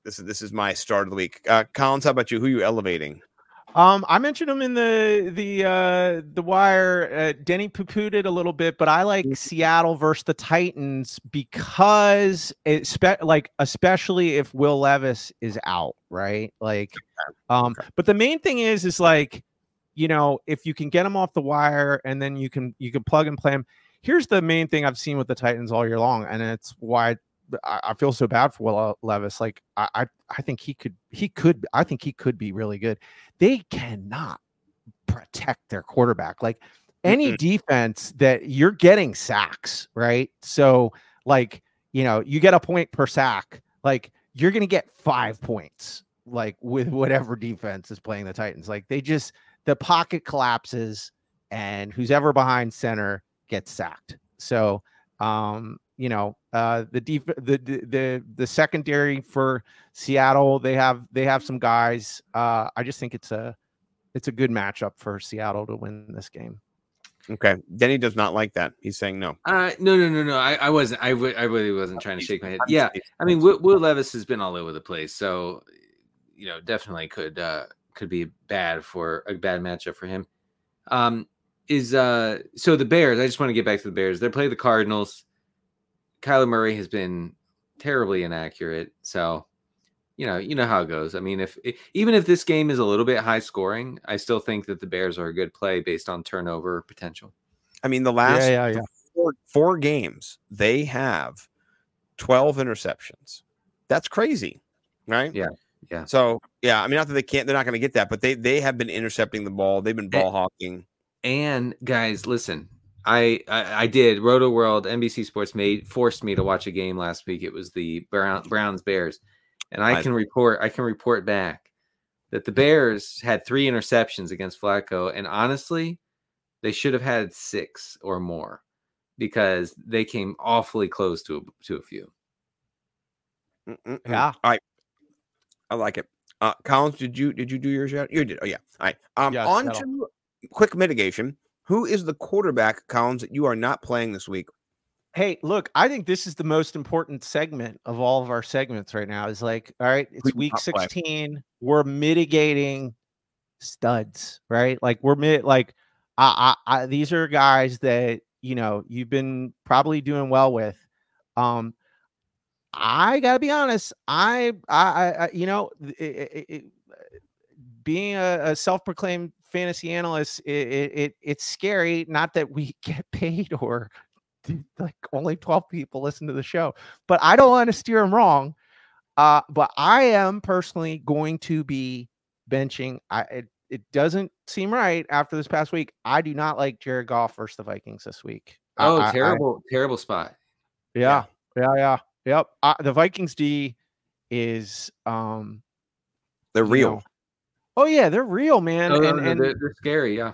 Speaker 6: this is this is my start of the week. Uh, Collins, how about you? Who are you elevating?
Speaker 4: Um, I mentioned him in the the uh the wire. Uh, Denny it a little bit, but I like Seattle versus the Titans because it spe- like especially if Will Levis is out, right? Like, um, but the main thing is is like, you know, if you can get him off the wire and then you can you can plug and play him. Here's the main thing I've seen with the Titans all year long, and it's why I, I feel so bad for Will Levis. Like, I, I I think he could he could I think he could be really good they cannot protect their quarterback. Like any defense that you're getting sacks, right? So, like, you know, you get a point per sack, like you're going to get five points, like with whatever defense is playing the Titans. Like they just, the pocket collapses and who's ever behind center gets sacked. So, um, you know, uh, the def- the, the the the secondary for Seattle, they have they have some guys. Uh, I just think it's a it's a good matchup for Seattle to win this game.
Speaker 6: Okay, Denny does not like that. He's saying no.
Speaker 5: Uh, no, no, no, no. I, I wasn't. I, w- I really wasn't trying to shake my head. Yeah, I mean, Will, Will Levis has been all over the place, so you know, definitely could uh could be bad for a bad matchup for him. Um, is uh so the Bears? I just want to get back to the Bears. They play the Cardinals. Kyler Murray has been terribly inaccurate, so you know, you know how it goes. I mean, if even if this game is a little bit high scoring, I still think that the Bears are a good play based on turnover potential.
Speaker 6: I mean, the last
Speaker 4: yeah, yeah.
Speaker 6: Four, four games they have twelve interceptions. That's crazy, right?
Speaker 5: Yeah, yeah.
Speaker 6: So yeah, I mean, not that they can't, they're not going to get that, but they they have been intercepting the ball. They've been ball hawking.
Speaker 5: And guys, listen, I, I I did Rotoworld NBC Sports made forced me to watch a game last week. It was the Brown, Browns Bears, and I
Speaker 6: I-
Speaker 5: can report I can report back that the Bears had three interceptions against Flacco, and honestly, they should have had six or more because they came awfully close to a, to a few.
Speaker 6: Mm-mm-mm.
Speaker 4: Yeah.
Speaker 6: All right. I like it. Uh, Collins, did you did you do yours yet? You did. Oh yeah. All right. Um,
Speaker 4: Yes,
Speaker 6: on to quick mitigation. Who is the quarterback, Collins, that you are not playing this week?
Speaker 4: Hey, look, I think this is the most important segment of all of our segments right now. Is like, all right, it's week
Speaker 6: not play?
Speaker 4: 16. We're mitigating studs, right? Like we're mid like I, I, I these are guys that you know you've been probably doing well with. Um I gotta be honest, I I, I I- you know it, it, it, being a, a self-proclaimed fantasy analyst, it, it, it it's scary. Not that we [LAUGHS] get paid or like only 12 people listen to the show, but I don't want to steer them wrong. Uh, but I am personally going to be benching. I it, it doesn't seem right after this past week. I do not like Jared Goff versus the Vikings this week.
Speaker 5: Oh,
Speaker 4: I- I-
Speaker 5: terrible, terrible spot.
Speaker 4: yeah, yeah, yeah, yep. Uh, the Vikings D is um
Speaker 6: They're real.
Speaker 4: know- oh yeah, they're real, man.
Speaker 5: Oh, no,
Speaker 4: and
Speaker 5: no,
Speaker 4: and
Speaker 5: they're, they're scary. Yeah.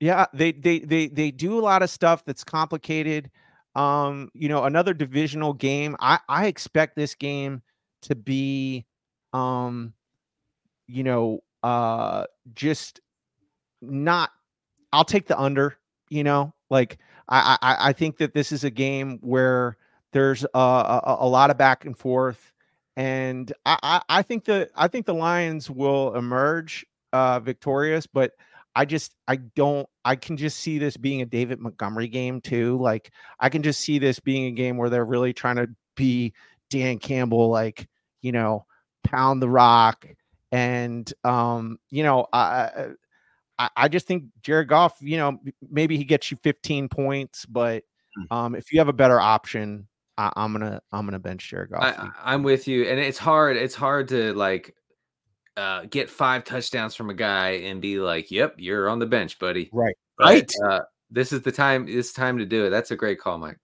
Speaker 4: yeah, they they they they do a lot of stuff that's complicated. Um, you know, another divisional game. I I expect this game to be um you know, uh just not I'll take the under, you know. Like I I I think that this is a game where there's a a, a lot of back and forth and I, I I think the I think the Lions will emerge uh victorious, but I just I don't I can just see this being a David Montgomery game too. Like I can just see this being a game where they're really trying to be Dan Campbell, like you know, pound the rock, and um, you know, I I, I just think Jared Goff, you know, maybe he gets you 15 points, but
Speaker 6: Hmm.
Speaker 4: um, if you have a better option, I, I'm gonna I'm gonna bench Jared Goff.
Speaker 5: I, I'm with you, and it's hard. It's hard to like uh, get five touchdowns from a guy and be like, "Yep, you're on the bench, buddy."
Speaker 4: right,
Speaker 5: But,
Speaker 4: right.
Speaker 5: Uh, this is the time. It's time to do it. That's a great call, Mike.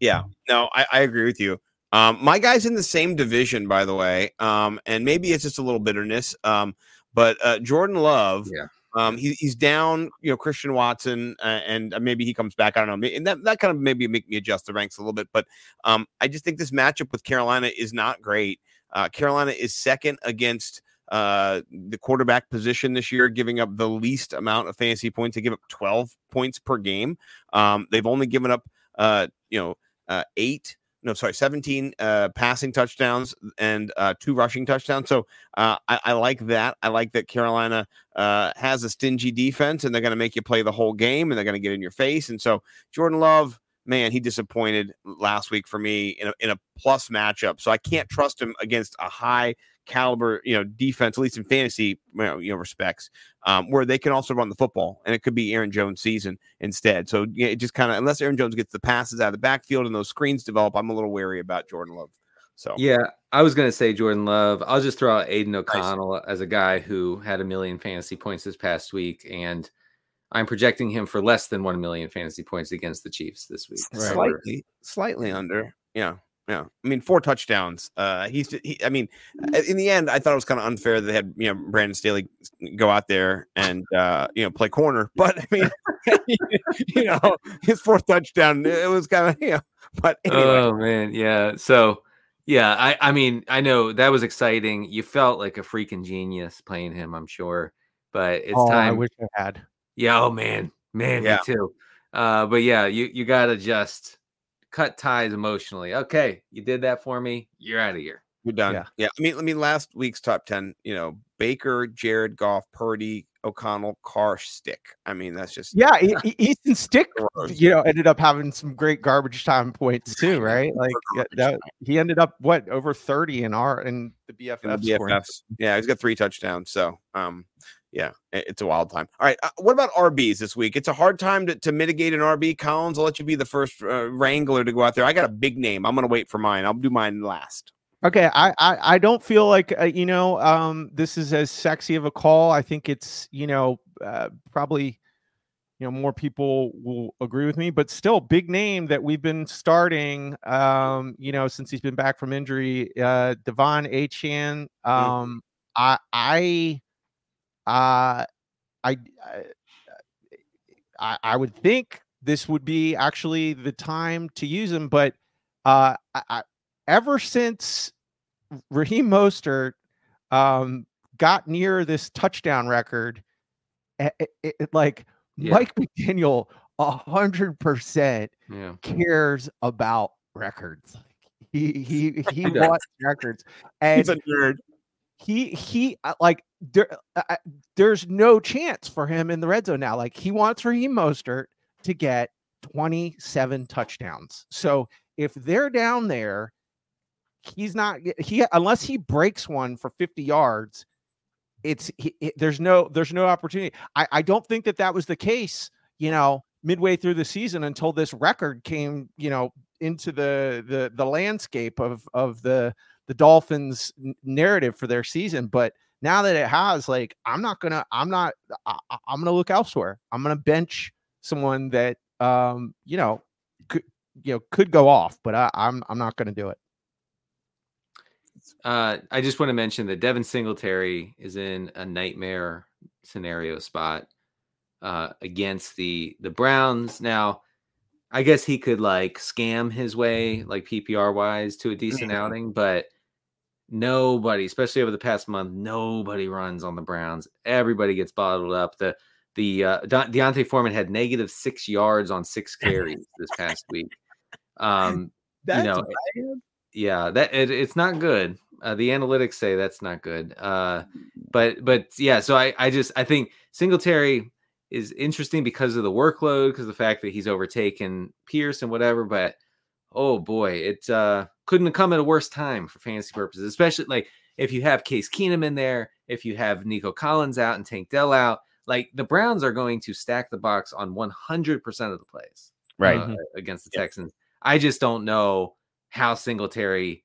Speaker 6: Yeah, no, I, I agree with you. Um, my guy's in the same division, by the way. Um, and maybe it's just a little bitterness. Um, but uh, Jordan Love,
Speaker 5: Yeah.
Speaker 6: Um, he, he's down. You know, Christian Watson, uh, and uh, maybe he comes back. I don't know. And that that kind of maybe make me adjust the ranks a little bit. But um, I just think this matchup with Carolina is not great. Uh, Carolina is second against uh, the quarterback position this year, giving up the least amount of fantasy points. They give up 12 points per game. Um, they've only given up, uh, you know, uh, eight, no, sorry, 17 uh, passing touchdowns and uh, two rushing touchdowns. So uh, I, I like that. I like that Carolina uh, has a stingy defense and they're going to make you play the whole game and they're going to get in your face. And so Jordan Love, man, he disappointed last week for me in a, in a plus matchup. So I can't trust him against a high caliber, you know, defense, at least in fantasy, you know, you know respects, um, where they can also run the football, and it could be Aaron Jones' season instead. So yeah, it just kind of unless Aaron Jones gets the passes out of the backfield and those screens develop, I'm a little wary about Jordan Love. So
Speaker 5: Yeah, I was gonna say Jordan Love. I'll just throw out Aidan O'Connell as a guy who had a million fantasy points this past week, and I'm projecting him for less than one million fantasy points against the Chiefs this week. So we're-
Speaker 6: slightly, slightly under. Yeah, yeah. I mean, four touchdowns. Uh, he's. He, I mean, uh, in the end, I thought it was kind of unfair that they had you know Brandon Staley go out there and uh, you know play corner. [LAUGHS] But I mean, [LAUGHS] you know, his fourth touchdown, it was kind of you know. But anyway,
Speaker 5: Oh man, yeah. So yeah, I I mean I know that was exciting. You felt like a freaking genius playing him, I'm sure. But it's
Speaker 4: oh, I
Speaker 5: time.
Speaker 4: wish I had.
Speaker 5: Yeah, oh man, man,
Speaker 6: Yeah.
Speaker 5: me too. Uh, but yeah, you you gotta just cut ties emotionally. Okay, you did that for me. You're out of here.
Speaker 6: You're done.
Speaker 4: Yeah.
Speaker 6: Yeah. I mean, I mean, last week's top ten, you know, Baker, Jared Goff, Purdy, O'Connell, Carr, Stick. I mean, that's just
Speaker 4: Yeah, [LAUGHS] Easton Stick, you know, ended up having some great garbage time points too, [LAUGHS] right? Like that, he ended up what over thirty in our in the
Speaker 6: in
Speaker 4: BFF.
Speaker 6: the
Speaker 4: scoring.
Speaker 6: BFFs. Yeah, he's got three touchdowns. So, um, yeah, it's a wild time. All right, uh, what about RBs this week? It's a hard time to, to mitigate an RB. Collins, I'll let you be the first uh, wrangler to go out there. I got a big name. I'm gonna wait for mine. I'll do mine last.
Speaker 4: Okay, I, I I don't feel like uh, you know um this is as sexy of a call. I think it's you know uh, probably you know more people will agree with me, but still big name that we've been starting um you know since he's been back from injury. Uh, De'Von Achane. Um, I I uh I I I would think this would be actually the time to use him, but uh I, I ever since Raheem Mostert um, got near this touchdown record, it, it, it- like
Speaker 5: Yeah.
Speaker 4: Mike McDaniel, a hundred percent cares about records. He he he [LAUGHS] wants records, and
Speaker 6: He's a nerd.
Speaker 4: He he uh, like there uh, uh, there's no chance for him in the red zone now. Like he wants Raheem Mostert to get 27 touchdowns. So if they're down there, he's not he unless he breaks one for 50 yards. It's he, it- there's no there's no opportunity. I I don't think that that was the case. You know, midway through the season until this record came. You know, into the the the landscape of of the the Dolphins narrative for their season, but now that it has, like, I'm not gonna, I'm not, I, I'm gonna look elsewhere. I'm gonna bench someone that, um, you know, could, you know, could go off, but I, I'm, I'm not gonna do it.
Speaker 5: Uh, I just want to mention that Devin Singletary is in a nightmare scenario spot uh, against the the Browns. Now, I guess he could like scam his way, like PPR wise, to a decent outing, but nobody, especially over the past month, nobody runs on the Browns. Everybody gets bottled up. The the uh, De- D'Onta Foreman had negative six yards on six carries this past week. Um, you know, yeah, that it, it's not good. Uh, the analytics say that's not good. Uh, but but yeah, so I I just I think Singletary is interesting because of the workload, because the fact that he's overtaken Pierce and whatever. But oh boy, it uh, couldn't have come at a worse time for fantasy purposes, especially like if you have Case Keenum in there, if you have Nico Collins out and Tank Dell out. Like the Browns are going to stack the box on 100% of the plays
Speaker 6: Right.
Speaker 5: uh, against the
Speaker 6: Yeah.
Speaker 5: Texans. I just don't know how Singletary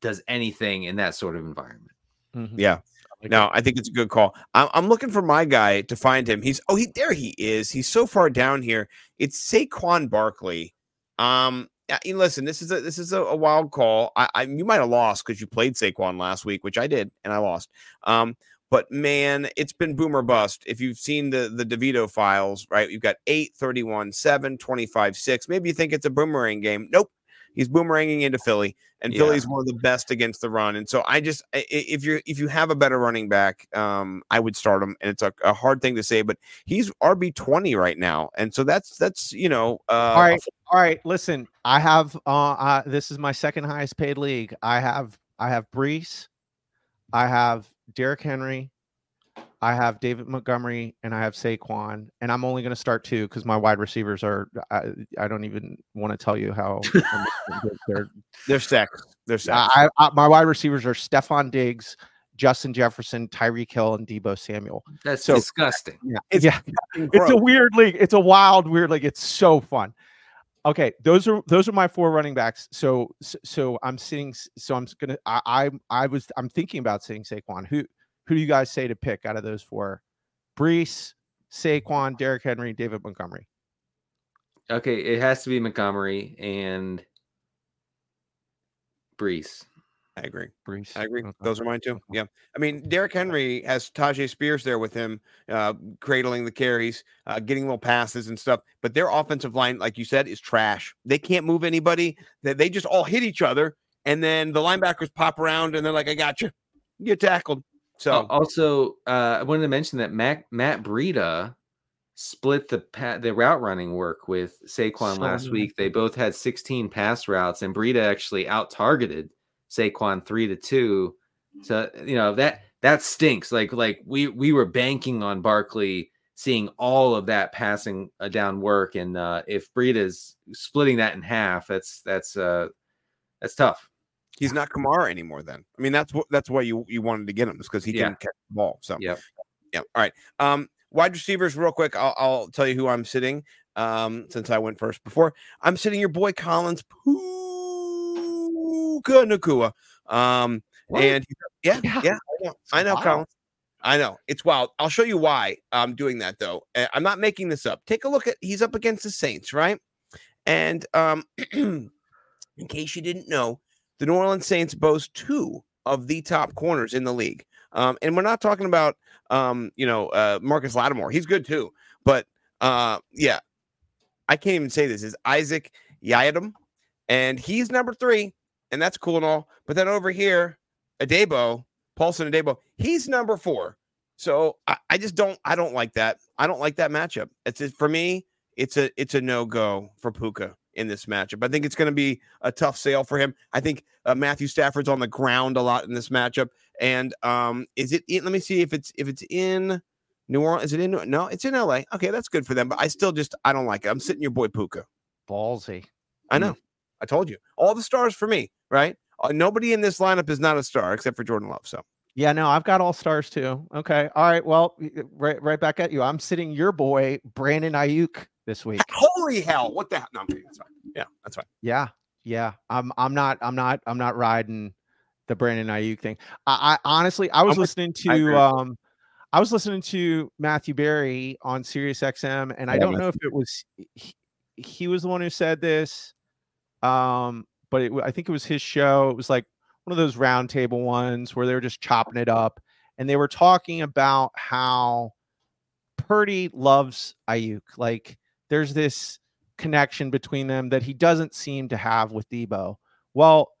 Speaker 5: does anything in that sort of environment.
Speaker 4: Mhm.
Speaker 6: Yeah.
Speaker 4: Like
Speaker 6: No, I think it's a good call. I'm, I'm looking for my guy to find him. He's oh he there he is. He's so far down here. It's Saquon Barkley. Um, listen, this is a this is a, a wild call. I, I you might have lost because you played Saquon last week, which I did, and I lost. Um, but man, it's been boomer bust. If you've seen the the DeVito files, right? You've got 8, 31, 7, 25, 6. Maybe you think it's a boomerang game. Nope. He's boomeranging into Philly, and
Speaker 5: Yeah.
Speaker 6: Philly's one of the best against the run. And so I just, if you're if you have a better running back, um, I would start him. And it's a, a hard thing to say, but he's RB twenty right now, and so that's that's you know, uh,
Speaker 4: All right, all right. Listen, I have uh, uh this is my second highest paid league. I have I have Breece, I have Derrick Henry, I have David Montgomery, and I have Saquon. And I'm only going to start two because my wide receivers are. I, I don't even want to tell you how [LAUGHS] they're.
Speaker 6: they're sex, they're sex.
Speaker 4: I, I, my wide receivers are Stefon Diggs, Justin Jefferson, Tyreek Hill, and Deebo Samuel.
Speaker 5: That's
Speaker 4: So-
Speaker 5: disgusting.
Speaker 4: Yeah,
Speaker 6: It's
Speaker 4: yeah. [LAUGHS] it's a weird league. It's a wild, weird league. It's so fun. Okay, those are those are my four running backs. So so, so I'm sitting. So I'm gonna. I, I I was. I'm thinking about sitting Saquon. Who who do you guys say to pick out of those four? Breece, Saquon, Derrick Henry, David Montgomery.
Speaker 5: Okay, it has to be Montgomery and Breece.
Speaker 6: I agree.
Speaker 4: Breece.
Speaker 6: I agree. Those are mine too. Yeah. I mean, Derrick Henry has Tyjae Spears there with him, uh, cradling the carries, uh, getting little passes and stuff. But their offensive line, like you said, is trash. They can't move anybody. They, they just all hit each other. And then the linebackers pop around and they're like, I got you. You get tackled. So
Speaker 5: Al- also, uh, I wanted to mention that Mac, Matt Breida split the pa- the route running work with Saquon
Speaker 4: So
Speaker 5: last week. They both had 16 pass routes, and Breida actually out targeted Saquon three to two. So you know that that stinks. Like like we we were banking on Barkley seeing all of that passing uh, down work, and uh, if Breida's splitting that in half, that's that's uh that's tough.
Speaker 6: He's not Kamara anymore then. I mean, that's what that's why you, you wanted to get him, is because he
Speaker 5: Yeah.
Speaker 6: can catch the ball. So
Speaker 5: Yep.
Speaker 6: Yeah. All right. Um, wide receivers, real quick. I'll, I'll tell you who I'm sitting. Um, since I went first before, I'm sitting your boy Collins Puka Nacua. Um,
Speaker 4: What?
Speaker 6: and yeah,
Speaker 4: Yeah.
Speaker 6: yeah, I know, I know,
Speaker 4: wild.
Speaker 6: Collins. I know it's wild. I'll show you why I'm doing that though. I'm not making this up. Take a look at he's up against the Saints, right? And um, [CLEARS THROAT] in case you didn't know, the New Orleans Saints boast two of the top corners in the league. Um, and we're not talking about um, you know, uh, Marcus Lattimore. He's good too. But uh, yeah, I can't even say this is Isaac Yiadom, and he's number three, and that's cool and all. But then over here, Adebo, Paulson Adebo, he's number four. So I, I just don't I don't like that. I don't like that matchup. It's just, for me, it's a it's a no go for Puka in this matchup. I think it's going to be a tough sale for him. I think uh, Matthew Stafford's on the ground a lot in this matchup. And um, is it? In, let me see if it's if it's in New Orleans. Is it in? No, it's in L.A. Okay, that's good for them. But I still just I don't like it. I'm sitting your boy Puka.
Speaker 4: Ballsy.
Speaker 6: I
Speaker 5: Mm.
Speaker 6: know. I told you. All the stars for me, right? Uh, nobody in this lineup is not a star except for Jordan Love. So
Speaker 4: Yeah, no, I've got all stars too. Okay. All right. Well, right, right back at you. I'm sitting your boy, Brandon Aiyuk, this week.
Speaker 6: holy hell, what the hell? No, I'm kidding. That's fine. Yeah, that's fine.
Speaker 4: Yeah. Yeah. I'm I'm not I'm not I'm not riding the Brandon Aiyuk thing. I, I honestly, I was
Speaker 6: I'm
Speaker 4: listening
Speaker 6: I
Speaker 4: to
Speaker 6: with
Speaker 4: um, I was listening to Matthew Berry on Sirius XM, and I
Speaker 6: Yeah,
Speaker 4: don't know if it was he, he was the one who said this, um, but it, I think it was his show. It was like one of those roundtable ones where they were just chopping it up, and they were talking about how Purdy loves Aiyuk. Like there's this connection between them that he doesn't seem to have with Deebo. Well,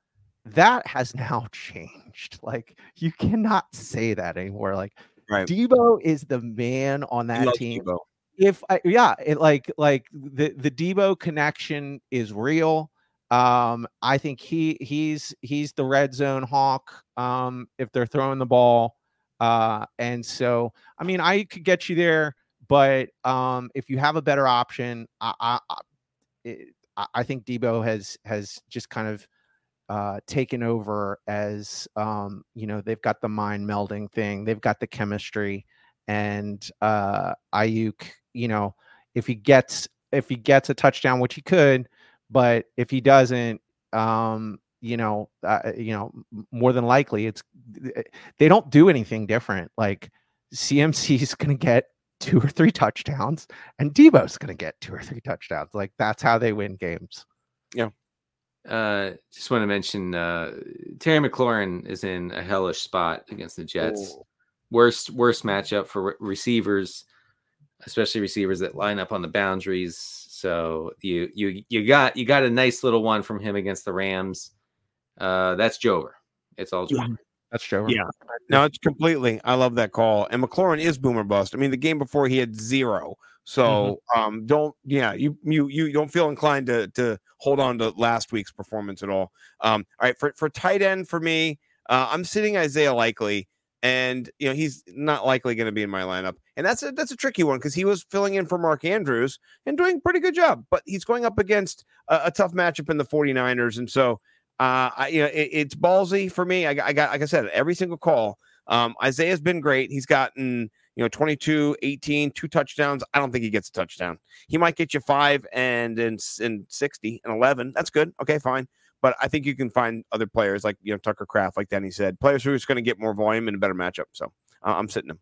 Speaker 4: that has [LAUGHS] now changed. Like you cannot say that anymore. Like
Speaker 6: Right.
Speaker 4: Deebo is the man on that team.
Speaker 6: Deebo.
Speaker 4: If I, yeah, it like like the the Deebo connection is real. Um, I think he he's he's the red zone hawk. Um, if they're throwing the ball, uh, and so I mean I could get you there, but um, if you have a better option, I I, I, think Deebo has has just kind of uh, taken over as um, you know they've got the mind melding thing, they've got the chemistry, and uh, Aiyuk, you know, if he gets if he gets a touchdown, which he could, but if he doesn't, um, you know, uh, you know, more than likely it's they don't do anything different. Like CMC is going to get two or three touchdowns, and Deebo's going to get two or three touchdowns. Like that's how they win games.
Speaker 5: Uh, just want to mention uh, Terry McLaurin is in a hellish spot against the Jets.
Speaker 6: Oh.
Speaker 5: Worst worst matchup for re- receivers, especially receivers that line up on the boundaries. So you you you got you got a nice little one from him against the Rams. Uh, that's Jover. It's all Jover.
Speaker 4: That's true.
Speaker 6: Yeah. No, it's completely. I love that call. And McLaurin is boomer bust. I mean, the game before he had zero. So um don't yeah, you you you don't feel inclined to to hold on to last week's performance at all. Um all right, for for tight end for me, uh I'm sitting Isaiah Likely and you know he's not likely going to be in my lineup. And that's a that's a tricky one because he was filling in for Mark Andrews and doing a pretty good job, but he's going up against a, a tough matchup in the 49ers and so uh, I, you know, it, it's ballsy for me. I, got- I got, like I said, every single call. Um, Isaiah's been great. He's gotten, you know, 22, 18, two touchdowns. I don't think he gets a touchdown. He might get you five and and, and 60 and 11. That's good. Okay, fine. But I think you can find other players like, you know, Tucker Kraft, like Danny said, players who are just going to get more volume and a better matchup. So uh, I'm sitting him.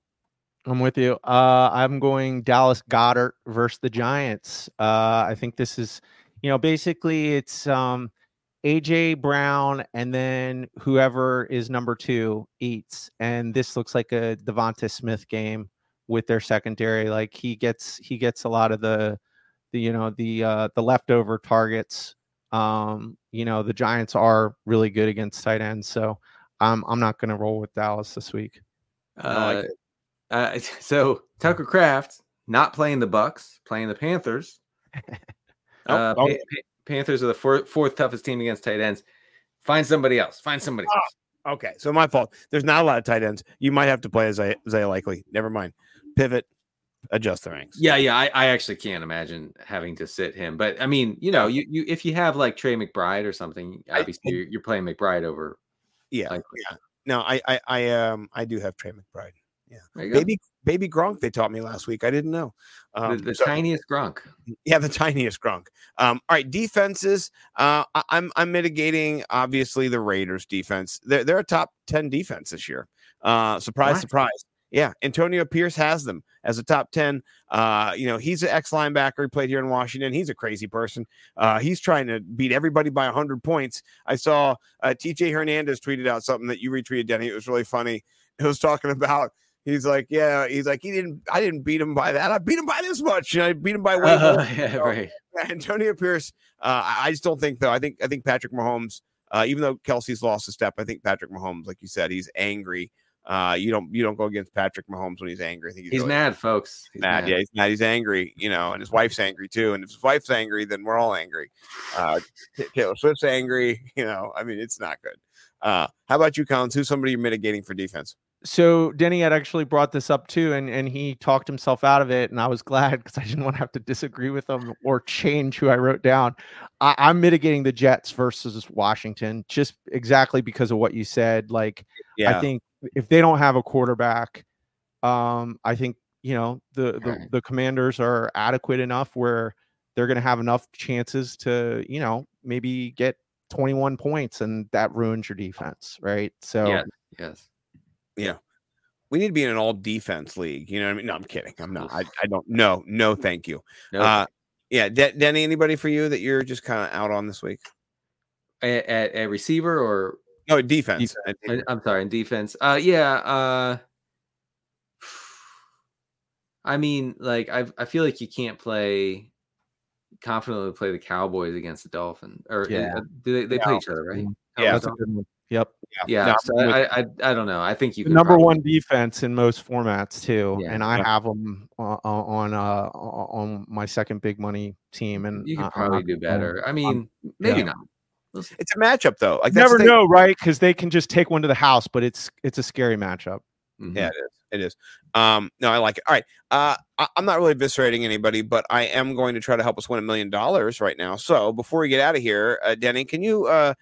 Speaker 4: I'm with you. Uh, I'm going Dallas Goedert versus the Giants. Uh, I think this is, you know, basically it's um, AJ Brown and then whoever is number two eats, and this looks like a Devonta Smith game with their secondary. Like he gets he gets a lot of the, the you know the uh, the leftover targets. Um, you know the Giants are really good against tight ends, so I'm I'm not going to roll with Dallas this week.
Speaker 6: I like
Speaker 5: Uh, uh, [LAUGHS] so Tucker Kraft not playing the Bucs, playing the Panthers.
Speaker 6: Oh, [LAUGHS]
Speaker 5: uh,
Speaker 6: oh.
Speaker 5: Pa- Pa- Panthers are the fourth, fourth toughest team against tight ends. Find somebody else. Find somebody
Speaker 6: Ah,
Speaker 5: else.
Speaker 6: Okay, so my fault. There's not a lot of tight ends. You might have to play Isaiah, Isaiah Likely. Never mind. Pivot, adjust the ranks.
Speaker 5: Yeah, yeah. I, I actually can't imagine having to sit him. But I mean, you know, you, you if you have like Trey McBride or something,
Speaker 6: I-
Speaker 5: you're, you're playing McBride over
Speaker 6: yeah,
Speaker 5: Likely.
Speaker 6: yeah. No, I, I, I, um, I do have Trey McBride.
Speaker 5: Go.
Speaker 6: Baby, baby Gronk. They taught me last week. I didn't know.
Speaker 5: the,
Speaker 6: Um,
Speaker 5: the
Speaker 6: so-
Speaker 5: tiniest Gronk.
Speaker 6: yeah, the tiniest Gronk. Um, all right, defenses. Uh, I, I'm I'm mitigating obviously the Raiders defense. They're they're a top ten defense this year. Uh, surprise,
Speaker 5: What?
Speaker 6: surprise. Yeah, Antonio Pierce has them as a top 10. Uh, you know, he's an ex linebacker. He played here in Washington. He's a crazy person. Uh, he's trying to beat everybody by 100 points. I saw uh, TJ Hernandez tweeted out something that you retweeted, Denny. It was really funny. It was talking about, he's like, yeah, he's like, he didn't, I didn't beat him by that. I beat him by this much. You know, I beat him by way more.
Speaker 5: Uh, [LAUGHS] yeah, right.
Speaker 6: Antonio Pierce. Uh, I just don't think though. I think I think Patrick Mahomes. Uh, even though Kelce's lost a step, I think Patrick Mahomes, like you said, he's angry. Uh, you don't you don't go against Patrick Mahomes when he's angry. I think he's,
Speaker 5: He's
Speaker 6: really
Speaker 5: mad, folks. He's
Speaker 6: mad. Yeah, he's mad. He's angry. You know, and his wife's angry too. And if his wife's angry, then we're all angry. Uh, Taylor Swift's angry. You know, I mean, it's not good. Uh, how about you, Collins? Who's somebody you're mitigating for defense?
Speaker 4: So Denny had actually brought this up too, and and he talked himself out of it, and I was [LAUGHS] glad because I didn't want to have to disagree with him or change who I wrote down. I, I'm mitigating the Jets versus Washington just exactly because of what you said. Like I think if they don't have a quarterback, um, I think you know the the,
Speaker 5: Right.
Speaker 4: the Commanders are adequate enough where they're going to have enough chances to you know maybe get 21 points, and that ruins your defense, right? So
Speaker 5: Yeah. Yes.
Speaker 6: We need to be in an all defense league. You know what I mean? No, I'm kidding. I'm not. I, I don't. No, no, thank you.
Speaker 5: No.
Speaker 6: Uh, yeah, De- Denny. Anybody for you that you're just kind of out on this week?
Speaker 5: at, at, at receiver or
Speaker 6: No, defense. I-
Speaker 5: I- I'm sorry, in defense. Uh, yeah. Uh, [SIGHS] I mean, like I, I feel like you can't play confidently play the Cowboys against the Dolphins, or
Speaker 4: Yeah.
Speaker 5: uh, do they? They play each other, right?
Speaker 6: Yeah.
Speaker 4: That's a good one. Yep.
Speaker 5: Yeah.
Speaker 6: No,
Speaker 5: so
Speaker 6: I'm
Speaker 5: I, I, I don't know. I think you
Speaker 4: The number
Speaker 5: probably-
Speaker 4: one defense in most formats too,
Speaker 5: Yeah.
Speaker 4: and I
Speaker 6: Yeah.
Speaker 4: have them on uh on my second big money team, and
Speaker 5: You
Speaker 4: I-
Speaker 5: could
Speaker 4: I'm
Speaker 5: probably
Speaker 4: not
Speaker 5: do
Speaker 4: gonna-
Speaker 5: better. I mean, maybe
Speaker 4: yeah.
Speaker 5: not.
Speaker 6: It's a matchup though. Like that's
Speaker 4: never know, right? Because they can just take one to the house, but it's it's a scary matchup.
Speaker 5: Mhm.
Speaker 6: Yeah, it is. It is. Um, no, I like it. All right. Uh, I, I'm not really eviscerating anybody, but I am going to try to help us win a million dollars right now. So before we get out of here, uh, Denny, can you uh,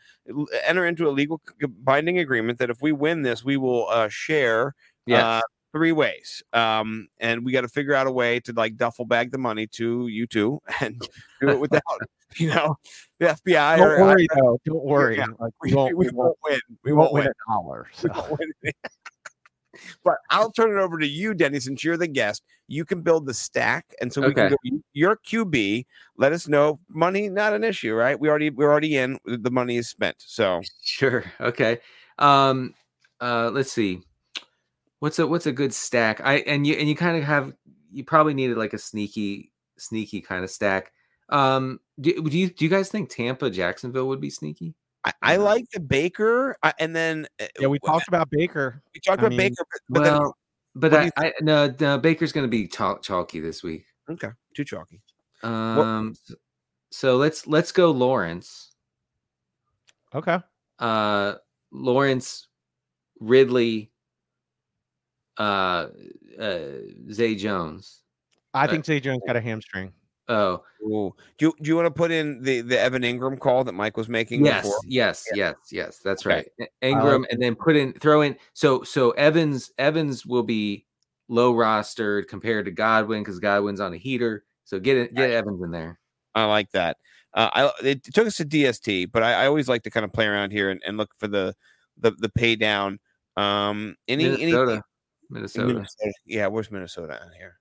Speaker 6: enter into a legal binding agreement that if we win this, we will uh, share
Speaker 5: Yes.
Speaker 6: uh, three ways. Um, and we got to figure out a way to like duffel bag the money to you two [LAUGHS] and do it without, [LAUGHS] [LAUGHS] you know, the FBI
Speaker 4: Don't
Speaker 6: or
Speaker 4: worry, though. Don't worry.
Speaker 6: yeah.
Speaker 4: Like,
Speaker 6: we,
Speaker 4: we, won't,
Speaker 6: we
Speaker 4: we, won't,
Speaker 6: won't win.
Speaker 4: we won't win a dollar. So.
Speaker 6: Won't win anything. but I'll turn it over to you, Denny, since you're the guest. You can build the stack, and so we can go. Your QB. Let us know. Money not an issue, right? We already we're already in. The money is spent. So
Speaker 5: Sure. Okay. Um uh let's see. What's a what's a good stack? I and you and you kind of have you probably needed like a sneaky sneaky kind of stack. Um do, do you do you guys think Tampa Jacksonville would be sneaky?
Speaker 6: I, I like the Baker, uh, and then uh,
Speaker 4: Yeah, we
Speaker 6: w-
Speaker 4: talked about Baker.
Speaker 6: we talked
Speaker 4: I
Speaker 6: about
Speaker 4: mean,
Speaker 6: Baker, but, but then
Speaker 5: well, but I, I no, no Baker's going to be chalk, chalky this week.
Speaker 6: okay, too chalky.
Speaker 5: Um s- so let's let's go Lawrence.
Speaker 4: Okay.
Speaker 5: Uh Lawrence Ridley uh uh Zay Jones.
Speaker 4: I
Speaker 5: Uh,
Speaker 4: think Zay Jones got a hamstring.
Speaker 5: Oh,
Speaker 6: Ooh. Do you, do you want to put in the the Evan Engram call that Mike was making?
Speaker 5: yes,
Speaker 6: before?
Speaker 5: yes, yes, yes. That's
Speaker 6: Okay.
Speaker 5: right. I- Engram, and then put in throw in. So so Evans Evans will be low rostered compared to Godwin because Godwin's on a heater. So get it, get Evans in there.
Speaker 6: I like that. Uh, I it took us to DST, but I, I always like to kind of play around here and, and look for the the the pay down. Um, any any
Speaker 5: Minnesota, Minnesota,
Speaker 6: Minnesota. Yeah, where's Minnesota on here?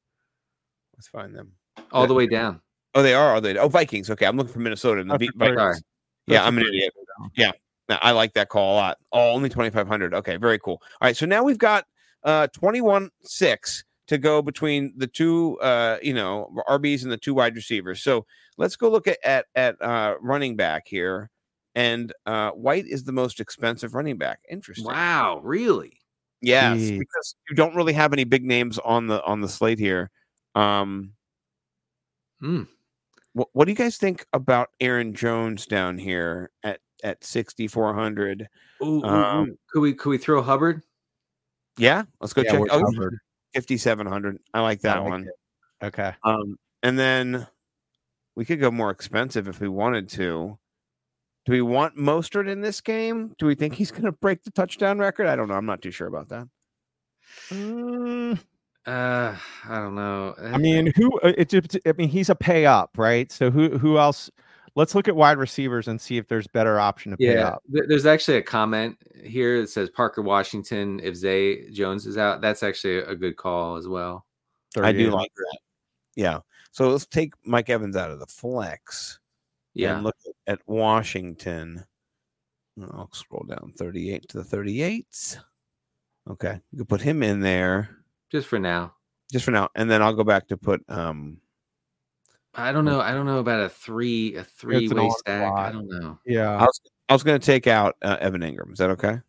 Speaker 6: Let's find them.
Speaker 5: All the way down.
Speaker 6: Oh, they are. Are they? Oh, Vikings. Okay, I'm looking for Minnesota. And the
Speaker 4: That's
Speaker 6: Vi-
Speaker 4: a great-
Speaker 6: Vikings.
Speaker 5: Sorry.
Speaker 6: Yeah,
Speaker 4: That's
Speaker 6: I'm an idiot.
Speaker 4: down.
Speaker 6: Yeah, no, I like that call a lot. Oh, only 2,500. Okay, very cool. All right, so now we've got uh 21 6 to go between the two uh you know RBs and the two wide receivers. So let's go look at at, at uh running back here. And uh White is the most expensive running back. Interesting.
Speaker 5: Wow, really?
Speaker 6: Yes,
Speaker 4: Jeez.
Speaker 6: because you don't really have any big names on the on the slate here. Um
Speaker 5: Hmm.
Speaker 6: what, what do you guys think about Aaron Jones down here at at 6400?
Speaker 5: Ooh, ooh, ooh.
Speaker 6: Um,
Speaker 5: could we could we throw Hubbard?
Speaker 6: Yeah, let's go
Speaker 4: Yeah,
Speaker 6: check.
Speaker 4: we're
Speaker 6: Oh,
Speaker 4: covered.
Speaker 6: 5700. I like that
Speaker 4: I like
Speaker 6: one.
Speaker 4: it. Okay.
Speaker 6: Um and then we could go more expensive if we wanted to. Do we want Mostert in this game? Do we think he's going to break the touchdown record? I don't know. I'm not too sure about that.
Speaker 4: Mm,
Speaker 5: Uh, I don't know.
Speaker 4: I mean, who? uh, It just. I mean, he's a pay up, right? So who? Who else? Let's look at wide receivers and see if there's better option to pay
Speaker 5: Yeah,
Speaker 4: up.
Speaker 5: th- there's actually a comment here that says Parker Washington if Zay Jones is out. That's actually a good call as well.
Speaker 6: I do like that. Yeah. So let's take Mike Evans out of the flex.
Speaker 5: Yeah,
Speaker 6: and look at, at Washington. I'll scroll down 38 to the 38s. Okay, you can put him in there
Speaker 5: just for now.
Speaker 6: just for now, and then I'll go back to put um.
Speaker 5: I don't know. I don't know about a three a three way stack. I don't know.
Speaker 4: Yeah.
Speaker 6: I was I was going to take out uh, Evan Engram. Is that okay?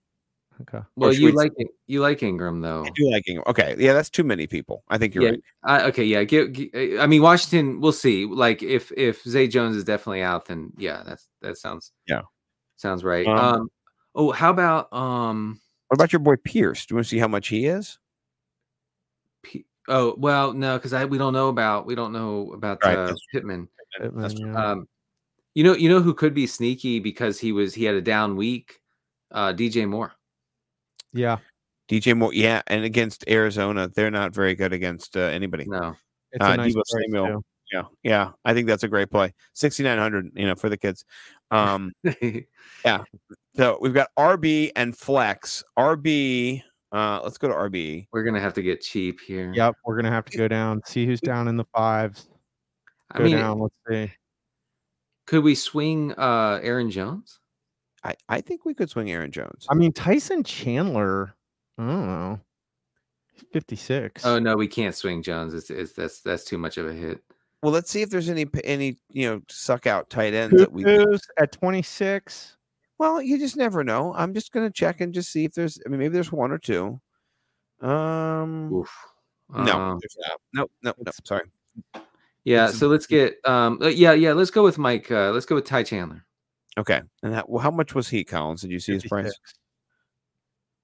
Speaker 4: Okay.
Speaker 5: Well, you
Speaker 6: we-
Speaker 5: like it- you like Engram though.
Speaker 6: I do like Engram. Okay, yeah, that's too many people. I think you're
Speaker 5: Yeah,
Speaker 6: right.
Speaker 5: I, okay, yeah. Get, get- I mean, Washington. We'll see. Like, if if Zay Jones is definitely out, then yeah, that's that sounds
Speaker 6: Yeah.
Speaker 5: sounds right.
Speaker 6: Um,
Speaker 5: Um. Oh, how about um?
Speaker 6: What about your boy Pierce? Do you want to see how much he is?
Speaker 5: P- oh well, no, because I we don't know about we don't know about
Speaker 6: Right,
Speaker 5: uh,
Speaker 6: that's
Speaker 5: Pittman.
Speaker 4: Pittman, yeah.
Speaker 5: Um, you know, you know who could be sneaky because he was he had a down week. Uh, DJ Moore.
Speaker 4: yeah.
Speaker 6: DJ Moore, yeah, and against Arizona, they're not very good against uh, anybody.
Speaker 5: No,
Speaker 4: It's
Speaker 6: uh,
Speaker 4: a nice
Speaker 6: Deebo Samuel.
Speaker 4: too.
Speaker 6: Yeah, yeah. I think that's a great play. Sixty nine hundred, you know, for the kids. [LAUGHS] Um, yeah. so we've got RB and flex. RB. Uh, let's go to RB.
Speaker 5: We're gonna have to get cheap here.
Speaker 4: Yep, we're gonna have to go down. See who's down in the fives.
Speaker 5: I
Speaker 4: Go
Speaker 5: mean,
Speaker 4: down. Let's see.
Speaker 5: could we swing uh Aaron Jones?
Speaker 6: I, I think we could swing Aaron Jones.
Speaker 4: I mean Tyson Chandler. I don't know. 56.
Speaker 5: Oh no, we can't swing Jones. It's, it's that's that's too much of a hit.
Speaker 6: Well, let's see if there's any any you know suck out tight ends that we.
Speaker 4: Cuckoo's at 26.
Speaker 6: Well, you just never know. I'm just gonna check and just see if there's. I mean, maybe there's one or two. Um,
Speaker 5: Oof.
Speaker 6: no, there's not. Nope, nope, nope. Sorry.
Speaker 5: yeah. So let's get um. uh, Yeah, yeah. Let's go with Mike. Uh, let's go with Ty Chandler.
Speaker 6: Okay, and that, well, how much was he, Collins? Did you see his price?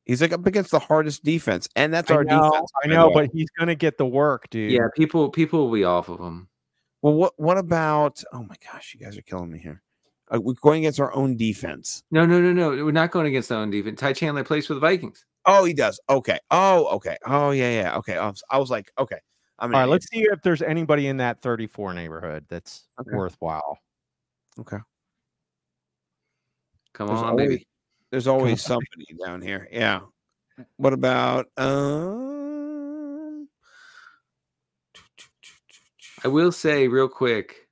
Speaker 6: He's like up against the hardest defense, and that's
Speaker 4: I
Speaker 6: our
Speaker 4: know,
Speaker 6: defense.
Speaker 4: I know, but he's gonna get the work, dude.
Speaker 5: Yeah, people people will be off of him.
Speaker 6: Well, what what about? Oh my gosh, you guys are killing me here. Uh, we're going against our own defense.
Speaker 5: No, no, no, no. We're not going against our own defense. Ty Chandler plays for the Vikings.
Speaker 6: Oh, he does. Okay. Oh, okay. Oh, yeah, yeah. Okay. I was, I was like, okay. I'm
Speaker 4: All right, let's see if there's anybody in that 34 neighborhood that's
Speaker 6: Okay.
Speaker 4: worthwhile.
Speaker 6: Okay.
Speaker 5: Come
Speaker 6: There's
Speaker 5: on,
Speaker 6: always-
Speaker 5: baby.
Speaker 6: There's always somebody down here. Yeah. What about? Um.
Speaker 5: I will say real quick.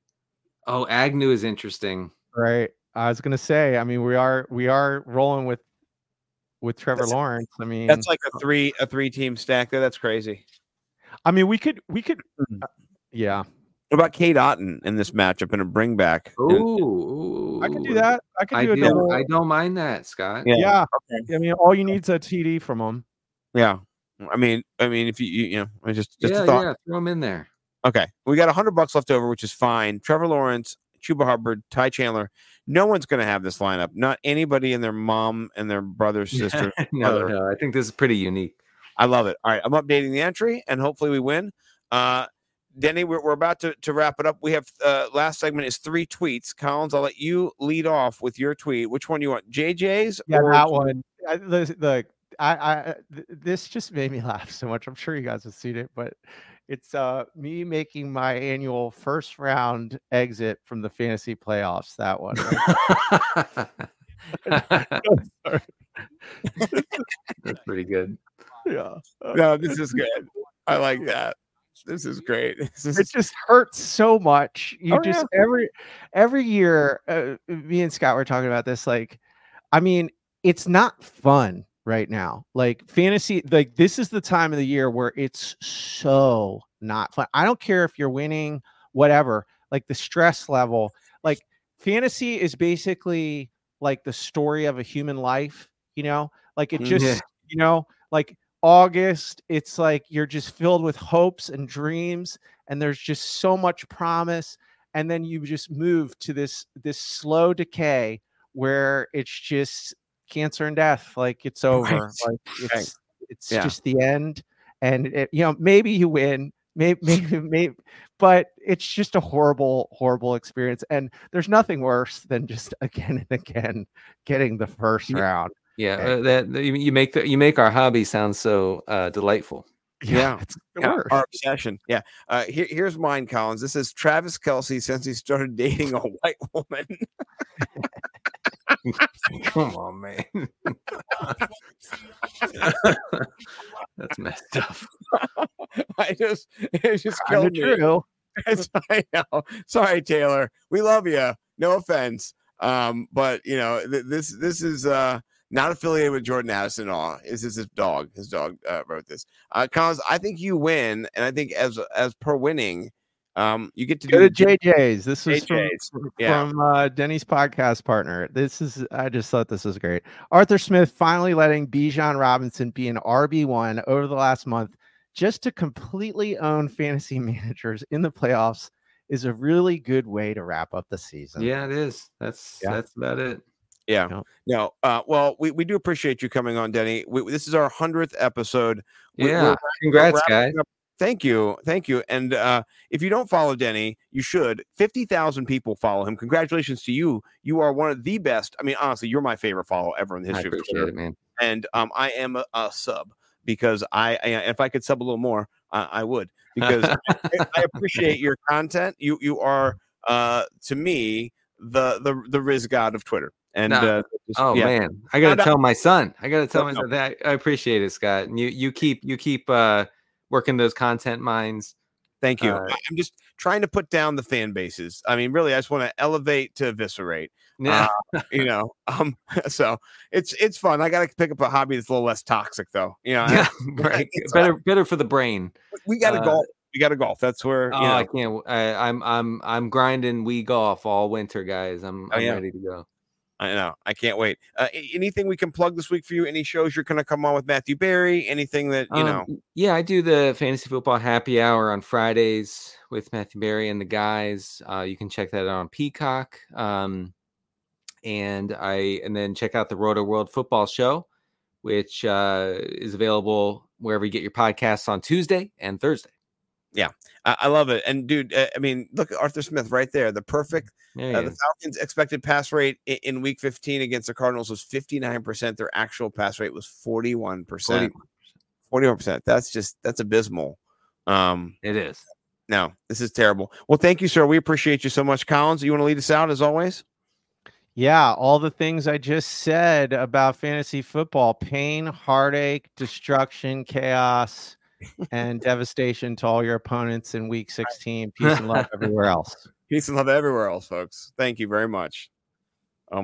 Speaker 5: Oh, Agnew is interesting.
Speaker 4: Right. I was gonna say, I mean, we are we are rolling with with Trevor
Speaker 6: That's-
Speaker 4: Lawrence. I mean
Speaker 6: That's like a three a three team stack there. That's crazy.
Speaker 4: I mean we could we could
Speaker 6: Mm.
Speaker 4: uh, yeah.
Speaker 6: What about Cade Otton in this matchup and a bring back?
Speaker 5: Ooh,
Speaker 4: I could do that. I could do a
Speaker 5: do.
Speaker 4: double.
Speaker 5: I don't mind that, Scott.
Speaker 6: Yeah.
Speaker 4: yeah.
Speaker 6: Okay.
Speaker 4: I mean all you need is a TD from him.
Speaker 6: Yeah. I mean, I mean, if you you, you know, I just just
Speaker 5: yeah,
Speaker 6: a thought.
Speaker 5: yeah. Throw him in there.
Speaker 6: Okay, we got a hundred bucks left over, which is fine. Trevor Lawrence, Chuba Hubbard, Ty Chandler. No one's going to have this lineup. Not anybody and their mom and their brother, sister. [LAUGHS]
Speaker 5: no,
Speaker 6: brother.
Speaker 5: no. I think this is pretty unique.
Speaker 6: I love it. All right, I'm updating the entry, and hopefully we win. Uh, Denny, we're, we're about to, to wrap it up. We have uh, last segment is three tweets. Collins, I'll let you lead off with your tweet. Which one you want? JJ's?
Speaker 4: Yeah,
Speaker 6: or-
Speaker 4: that one. I, the, the I, I th- this just made me [LAUGHS] laugh so much. I'm sure you guys have seen it, but it's uh me making my annual first round exit from the fantasy playoffs. That one. right? [LAUGHS]
Speaker 5: That's pretty good. [LAUGHS]
Speaker 4: yeah. Uh,
Speaker 6: No, this is good. I like that. This is great. [LAUGHS] This is
Speaker 4: it just hurts so much. You
Speaker 6: Oh,
Speaker 4: just every every year, uh, me and Scott were talking about this. Like, I mean, it's not fun right now. Like fantasy, like this is the time of the year where it's so not fun. I don't care if you're winning, whatever. Like the stress level, like fantasy is basically like the story of a human life. You know, like it
Speaker 6: Mm,
Speaker 4: just,
Speaker 5: yeah.
Speaker 4: you know, like August, it's like you're just filled with hopes and dreams, and there's just so much promise. And then you just move to this this slow decay where it's just cancer and death. Like it's [LAUGHS] over.
Speaker 6: Right.
Speaker 4: Like it's
Speaker 6: Right.
Speaker 4: it's
Speaker 6: Yeah.
Speaker 4: just the end. And it, you know, maybe you win, [LAUGHS] maybe maybe maybe, but it's just a horrible, horrible experience. And there's nothing worse than just [LAUGHS] again and again getting the first
Speaker 5: Yeah.
Speaker 4: round.
Speaker 5: Yeah,
Speaker 4: Okay.
Speaker 5: uh, that that you you make the, you make our hobby sound so uh, delightful.
Speaker 6: Yeah.
Speaker 4: it's
Speaker 6: Yeah, our obsession. Yeah. Uh, here, here's mine, Collins. This is Travis Kelce since he started dating a white woman. [LAUGHS]
Speaker 5: Come [LAUGHS] on, man. [LAUGHS] That's messed up.
Speaker 6: I just, it just killed me.
Speaker 4: true.
Speaker 6: It's- I know. Sorry, Taylor. We love you. No offense. Um, but you know, th- this this is uh not affiliated with Jordan Addison at all. This is his dog. His dog uh, wrote this. Uh, Collins, I think you win, and I think as as per winning, um, you get to
Speaker 4: Go
Speaker 6: do
Speaker 4: to JJ's. This is from,
Speaker 6: JJ's,
Speaker 4: from,
Speaker 6: yeah.
Speaker 4: uh, Denny's podcast partner. This is I just thought this was great. Arthur Smith finally letting Bijan Robinson be an RB one over the last month, just to completely own fantasy [LAUGHS] managers in the playoffs is a really good way to wrap up the season.
Speaker 5: Yeah, it is. That's
Speaker 4: Yeah.
Speaker 5: that's about it.
Speaker 6: Yeah.
Speaker 4: Yeah.
Speaker 6: No. Uh, well, we, we do appreciate you coming on, Denny. We, this is our hundredth episode. We- we're
Speaker 5: Yeah,
Speaker 6: wrapping-
Speaker 5: congrats,
Speaker 6: wrapping
Speaker 5: guys.
Speaker 6: Thank you, thank you. And uh, if you don't follow Denny, you should. Fifty thousand people follow him. Congratulations to you. You are one of the best. I mean, honestly, you're my favorite follow ever in the
Speaker 5: I
Speaker 6: history of
Speaker 5: appreciate
Speaker 6: Twitter.
Speaker 5: it, man.
Speaker 6: And um, I am a, a sub because I, I if I could sub a little more, I, I would because I, I appreciate your content. You you are uh to me the the the Riz god of Twitter. And
Speaker 5: Nah.
Speaker 6: uh, just-
Speaker 5: Oh
Speaker 6: yeah.
Speaker 5: man, I gotta
Speaker 6: no.
Speaker 5: tell my son. I gotta tell
Speaker 6: No,
Speaker 5: my
Speaker 6: no.
Speaker 5: son that I appreciate it, Scott. And you you keep you keep uh working those content minds.
Speaker 6: Thank you.
Speaker 5: Uh,
Speaker 6: I'm just trying to put down the fan bases. I mean, really, I just want to elevate to eviscerate.
Speaker 5: Yeah, [LAUGHS]
Speaker 6: You know, um, [LAUGHS] so it's it's fun. I got to pick up a hobby that's a little less toxic, though. You know,
Speaker 5: yeah, [LAUGHS] right.
Speaker 6: it's,
Speaker 5: Better better for the brain.
Speaker 6: we got to
Speaker 5: uh,
Speaker 6: golf. We got to golf. That's where you
Speaker 5: Oh,
Speaker 6: know.
Speaker 5: I can't. I, am I'm I'm grinding we golf all winter, guys. I'm
Speaker 6: Oh,
Speaker 5: I'm
Speaker 6: yeah.
Speaker 5: ready to go.
Speaker 6: I know. I can't wait. Uh, anything we can plug this week for you? Any shows you're going to come on with Matthew Berry? Anything that you
Speaker 5: Um,
Speaker 6: know?
Speaker 5: Yeah, I do the fantasy football happy hour on Fridays with Matthew Berry and the guys. Uh, you can check that out on Peacock. Um, and I and then check out the Rotoworld Football Show, which uh, is available wherever you get your podcasts on Tuesday and Thursday.
Speaker 6: I, I love it. And dude, uh, I mean, look at Arthur Smith right there. The perfect.
Speaker 5: There
Speaker 6: Uh, the. Falcons' expected pass rate in, in Week 15 against the Cardinals was 59 percent. Their actual pass rate was 41 percent. 41 percent. That's just that's abysmal. Um,
Speaker 5: It is.
Speaker 6: no, this is terrible. Well, thank you, sir. We appreciate you so much, Collins. You want to lead us out as always?
Speaker 4: Yeah, all the things I just said about fantasy football pain, heartache, destruction, chaos, and devastation to all your opponents in week 16. Peace and love [LAUGHS] everywhere else.
Speaker 6: Peace and love everywhere else, folks. Thank you very much.